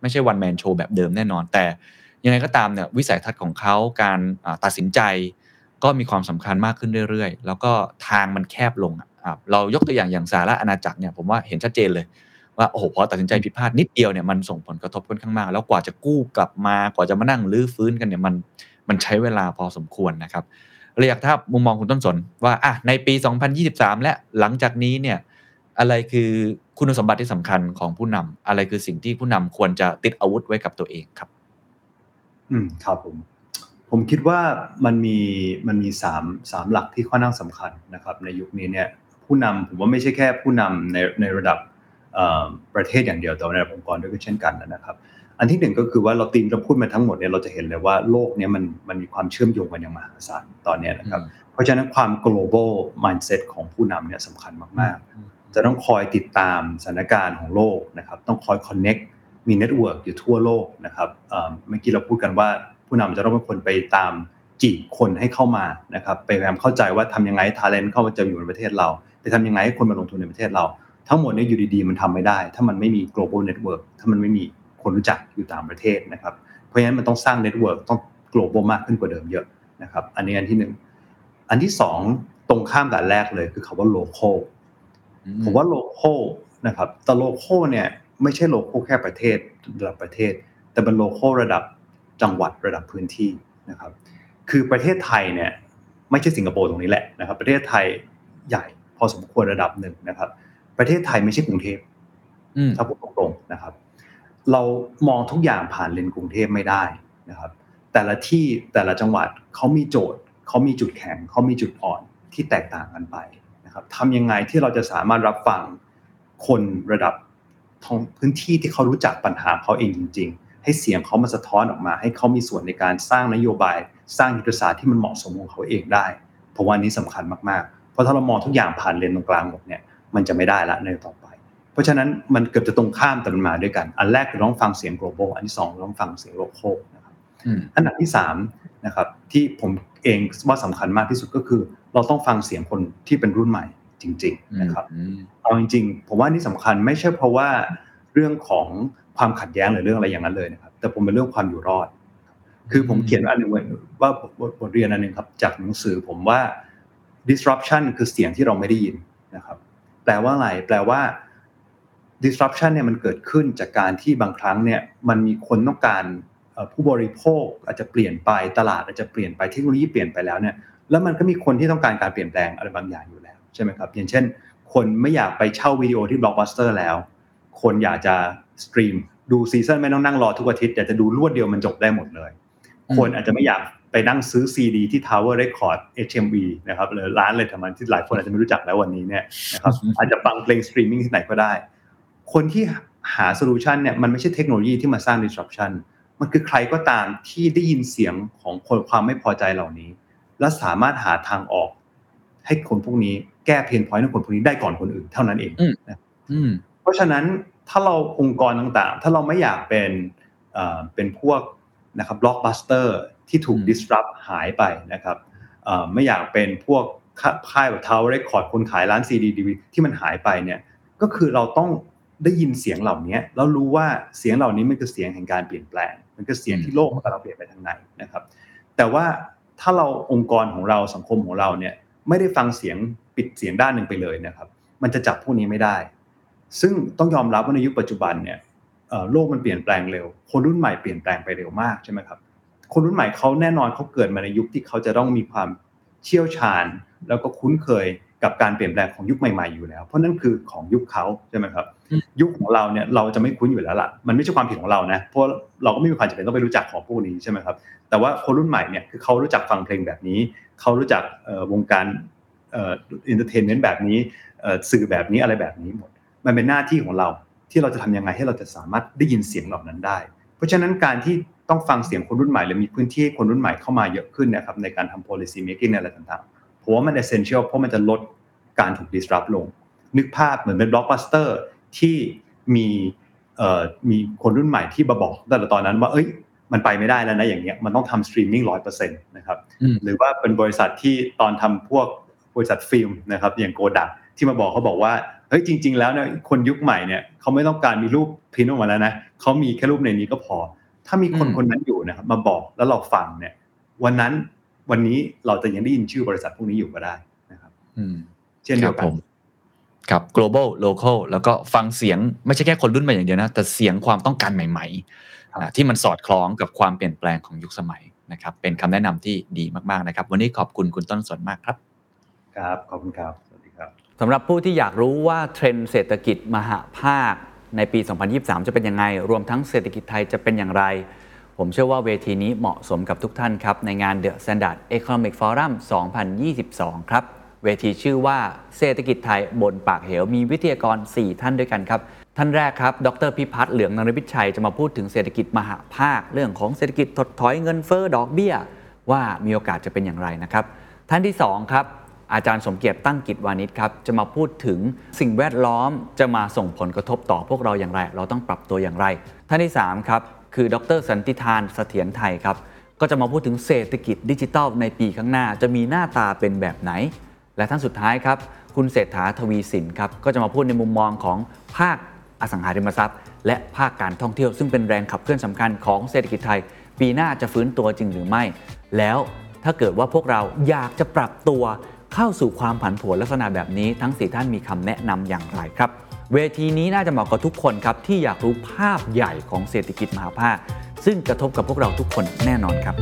ไม่ใช่ one man show แบบเดิมแน่นอน แต่ยังไงก็ตามเนี่ยวิสัยทัศน์ของเขาการตัดสินใจ ก็มีความสำคัญมากขึ้นเรื่อยๆ แล้วก็ทางมันแคบลงอะเรายกตัวอย่างอย่างสาระอาณาจักรเนี่ยผมว่าเห็นชัดเจนเลยว่าโอ้โหพอตัดสินใจผิดพลาดนิดเดียวเนี่ยมันส่งผลกระทบค่อนข้างมาก แล้วกว่าจะกู้กลับมากว่าจะมานั่งรื้อฟื้นกันเนี่ยมันมันใช้เวลาพอสมควรนะครับ เลยอยากถ้ามุมมองคุณต้นสนว่าอะในปี 2023 และหลังจากนี้เนี่ยอะไรคือคุณสมบัติที่สำคัญของผู้นำอะไรคือสิ่งที่ผู้นำควรจะติดอาวุธไว้กับตัวเองครับ อืมครับผม ผมคิดว่ามันมีมันมีสามสามหลักที่ค่อนข้างสำคัญนะครับ ในยุคนี้เนี่ย ผู้นำผมว่าไม่ใช่แค่ผู้นำในในระดับประเทศอย่างเดียวแต่ในระดับองค์กรด้วยก็เช่นกันนะครับ อันที่หนึ่งก็คือว่าเราตีมเราพูดมาทั้งหมดเนี่ยเราจะเห็นเลยว่าโลกเนี้มันมันมีความเชื่อมโยงกันอย่างมหาศาลตอนเนี้ยนะครับ เพราะฉะนั้นความ global mindset ของผู้นำเนี่ยสำคัญมากๆ จะต้องคอยติดตามสถานการณ์ของโลกนะครับต้องคอย connect มี network อยู่ทั่วโลกนะครับเอ่อเมื่อกี้เราพูดกันว่าผู้นำจะต้องเป็นคนไปตามจีบคนให้เข้ามานะครับไปพยายามเข้าใจว่าทำยังไง talent เข้ามาจะอยู่ในประเทศเรา ไปทำยังไงให้คนมาลงทุนในประเทศเรา ทั้งหมดเนี่ยอยู่ดีๆมันทำไม่ได้ ถ้ามันไม่มี global network ถ้ามันไม่มี คนรู้จักอยู่ต่างประเทศนะครับ เพราะฉะนั้นมันต้องสร้าง network ต้อง global มากขึ้นกว่าเดิมเยอะนะครับ อันนี้อันที่หนึ่ง อันที่สองตรงข้ามกับอันแรกเลยคือคาว่า local ผมว่า local นะครับแต่ local เนี่ยไม่ใช่ local แค่ประเทศระดับประเทศ แต่เป็น local ระดับจังหวัดระดับพื้นที่นะครับ คือประเทศไทยเนี่ยไม่ใช่สิงคโปร์ตรงนี้แหละนะครับ ประเทศไทยใหญ่พอสมควรระดับหนึ่งนะครับ ประเทศไทยไม่ใช่กรุงเทพอืมถ้าพูดตรงๆนะครับ เรามองทุกอย่างผ่านเลนกรุงเทพไม่ได้นะครับ แต่ละที่แต่ละจังหวัดเขามีโจทย์เขามีจุดแข็งเขามีจุดอ่อนที่แตกต่างกันไปนะครับทำยังไงที่เราจะสามารถรับฟังคนระดับท้องพื้นที่ที่เขารู้จักปัญหาเขาเองจริง ๆ ให้เสียงเขามาสะท้อนออกมา ให้เขามีส่วนในการสร้างนโยบาย สร้างยุทธศาสตร์ที่มันเหมาะสมของเขาเองได้เพราะว่านี้สำคัญมากๆ เพราะถ้าเรามองทุกอย่างผ่านเลนตรงกลางหมดเนี่ยมันจะไม่ได้ละในต่อไป เพราะฉะนั้นมันเกือบจะตรงข้ามแต่มันมาด้วยกัน อันแรกคือต้องฟังเสียง global อันที่สองเราต้องฟังเสียง local นะครับอืมอันดับที่สามนะครับที่ผมเองว่าสำคัญมากที่สุดก็คือ เราต้องฟังเสียงคนที่เป็นรุ่นใหม่จริง ๆ นะครับอืมเอาจริง ๆ ผมว่านี่สำคัญไม่ใช่เพราะว่าเรื่องของความขัดแย้งหรือเรื่องอะไรอย่างนั้นเลยนะครับ แต่ผมเป็นเรื่องความอยู่รอด คือผมเขียนอันหนึ่งไว้ว่าบทบทเรียนอันหนึ่งครับจากหนังสือผมว่า disruption คือเสียงที่เราไม่ได้ยินนะครับ แปลว่าอะไร แปลว่า disruption เนี่ยมันเกิดขึ้นจากการที่บางครั้งเนี่ยมันมีคนต้องการเอ่อผู้บริโภคอาจจะเปลี่ยนไปตลาดอาจจะเปลี่ยนไปเทคโนโลยีเปลี่ยนไปแล้วเนี่ยแล้วมันก็มีคนที่ต้องการการเปลี่ยนแปลงอะไรบางอย่างอยู่แล้วใช่ไหมครับอย่างเช่น คนไม่อยากไปเช่าวิดีโอที่บล็อกบัสเตอร์แล้ว คนอยากจะ stream ดู season ไม่ต้องนั่งรอทุกอาทิตย์อยากจะดูรวดเดียวมันจบได้หมดเลยอืมคนอาจจะไม่อยากไปนั่งซื้อซีดีที่ Tower Records HMV นะครับหรือร้านเลยทำมันที่หลายคนอาจจะไม่รู้จักแล้ววันนี้เนี่ยนะครับอาจจะฟังเพลงสตรีมมิ่งที่ไหนก็ได้ คนที่หา solution เนี่ยมันไม่ใช่เทคโนโลยีที่มาสร้าง disruption มันคือใครก็ตามที่ได้ยินเสียงของคนความไม่พอใจเหล่านี้ และสามารถหาทางออก ให้คนพวกนี้แก้ pain point ของคนพวกนี้ได้ก่อนคนอื่นเท่านั้นเองอืมเพราะฉะนั้นถ้าเราองค์กรต่างๆ ถ้าเราไม่อยากเป็นเอ่อเป็นพวกนะครับบล็อกบัสเตอร์ที่ถูกอืม disrupt หายไปนะครับเอ่อไม่อยากเป็นพวกค่าค่ายแบบ Tower Records คนขายร้านซีดีดีที่มันหายไปเนี่ยก็คือเราต้อง ได้ยินเสียงเหล่านี้แล้วรู้ว่าเสียงเหล่านี้มันคือเสียงแห่งการเปลี่ยนแปลง มันคือเสียงที่โลกมันกำลังเปลี่ยนไปทางไหนนะครับ แต่ว่าถ้าเราองค์กรของเราสังคมของเราเนี่ยไม่ได้ฟังเสียงปิดเสียงด้านหนึ่งไปเลยนะครับ มันจะจับพวกนี้ไม่ได้ ซึ่งต้องยอมรับว่าในยุคปัจจุบันเนี่ยเอ่อโลกมันเปลี่ยนแปลงเร็ว คนรุ่นใหม่เปลี่ยนแปลงไปเร็วมากใช่ไหมครับ คนรุ่นใหม่เขาแน่นอนเขาเกิดมาในยุคที่เขาจะต้องมีความเชี่ยวชาญ แล้วก็คุ้นเคยกับการเปลี่ยนแปลงของยุคใหม่ๆอยู่แล้ว เพราะนั่นคือของยุคเขาใช่ไหมครับ ยุคของเราเนี่ยเราจะไม่คุ้นอยู่แล้วล่ะมันไม่ใช่ความผิดของเรานะเพราะเราก็ไม่มีความจำเป็นต้องไปรู้จักของพวกนี้ใช่ไหมครับแต่ว่าคนรุ่นใหม่เนี่ยคือเขารู้จักฟังเพลงแบบนี้เขารู้จักวงการ entertainment แบบนี้สื่อแบบนี้อะไรแบบนี้หมด มันเป็นหน้าที่ของเราที่เราจะทำยังไงให้เราจะสามารถได้ยินเสียงเหล่านั้นได้ เพราะฉะนั้นการที่ต้องฟังเสียงคนรุ่นใหม่หรือมีพื้นที่คนรุ่นใหม่เข้ามาเยอะขึ้นนะครับในการทำ policy making อะไรต่างๆผมว่ามัน essential เพราะมันจะลดการถูก disrupt ลง นึกภาพเหมือนเป็น blockbuster ที่มีเอ่อมีคนรุ่นใหม่ที่มาบอกแต่ตอนนั้นว่าเอ้ยมันไปไม่ได้แล้วนะอย่างเงี้ยมันต้องทำสตรีมมิ่งร้อยเปอร์เซ็นต์นะครับหรือว่าเป็นบริษัทที่ตอนทำพวกบริษัทฟิล์มนะครับอย่างโกดักที่มาบอกเขาบอกว่าเฮ้ยจริง ๆ แล้วเนี่ยคนยุคใหม่เนี่ยเขาไม่ต้องการมีรูปพิมพ์ออกมาแล้วนะเขามีแค่รูปในนี้ก็พอ ถ้ามีคนคนนั้นอยู่นะครับมาบอกแล้วเราฟังเนี่ย วันนั้นวันนี้เราจะยังได้ยินชื่อบริษัทพวกนี้อยู่ก็ได้นะครับเช่นเดียวกัน กับ global local แล้วก็ฟังเสียงไม่ใช่แค่คนรุ่นใหม่อย่างเดียวนะ แต่เสียงความต้องการใหม่ๆ ที่มันสอดคล้องกับความเปลี่ยนแปลงของยุคสมัยนะครับ เป็นคำแนะนำที่ดีมากๆนะครับ วันนี้ขอบคุณคุณต้นสนมากครับ ครับ ขอบคุณครับ สวัสดีครับสำหรับผู้ที่อยากรู้ว่าเทรนด์เศรษฐกิจมหาภาคในปี 2023 จะเป็นยังไง รวมทั้งเศรษฐกิจไทยจะเป็นอย่างไร ผมเชื่อว่าเวทีนี้เหมาะสมกับทุกท่านครับ ในงาน The Standard Economic Forum 2022 ครับ เวทีชื่อว่าเศรษฐกิจไทยบนปากเหว มีวิทยากร 4 ท่านด้วยกันครับ ท่านแรกครับ ดรพิพัฒน์เหลืองนรพิชัยจะมาพูดถึงเศรษฐกิจมหาภาค เรื่องของเศรษฐกิจถดถอยเงินเฟ้อดอกเบี้ย ว่ามีโอกาสจะเป็นอย่างไรนะครับ ท่านที่2ครับอาจารย์สมเกียรติตั้งกิจวานิชครับ จะมาพูดถึงสิ่งแวดล้อมจะมาส่งผลกระทบต่อพวกเราอย่างไร เราต้องปรับตัวอย่างไร ท่านที่3ครับคือดรสันติทานเสถียรไทยครับก็จะมาพูดถึงเศรษฐกิจดิจิทัลในปีข้างหน้า จะมีหน้าตาเป็นแบบไหน และท่านสุดท้ายครับ คุณเศรษฐาทวีสินครับก็จะมาพูดในมุมมองของภาคอสังหาริมทรัพย์ และภาคการท่องเที่ยว ซึ่งเป็นแรงขับเคลื่อนสำคัญของเศรษฐกิจไทย ปีหน้าจะฟื้นตัวจริงหรือไม่ แล้วถ้าเกิดว่าพวกเราอยากจะปรับตัวเข้าสู่ความผันผวนลักษณะแบบนี้ ทั้ง 4 ท่านมีคำแนะนำอย่างไรครับ เวทีนี้น่าจะเหมาะกับทุกคนครับที่อยากรู้ภาพใหญ่ของเศรษฐกิจมหาภาค ซึ่งกระทบกับพวกเราทุกคนแน่นอนครับ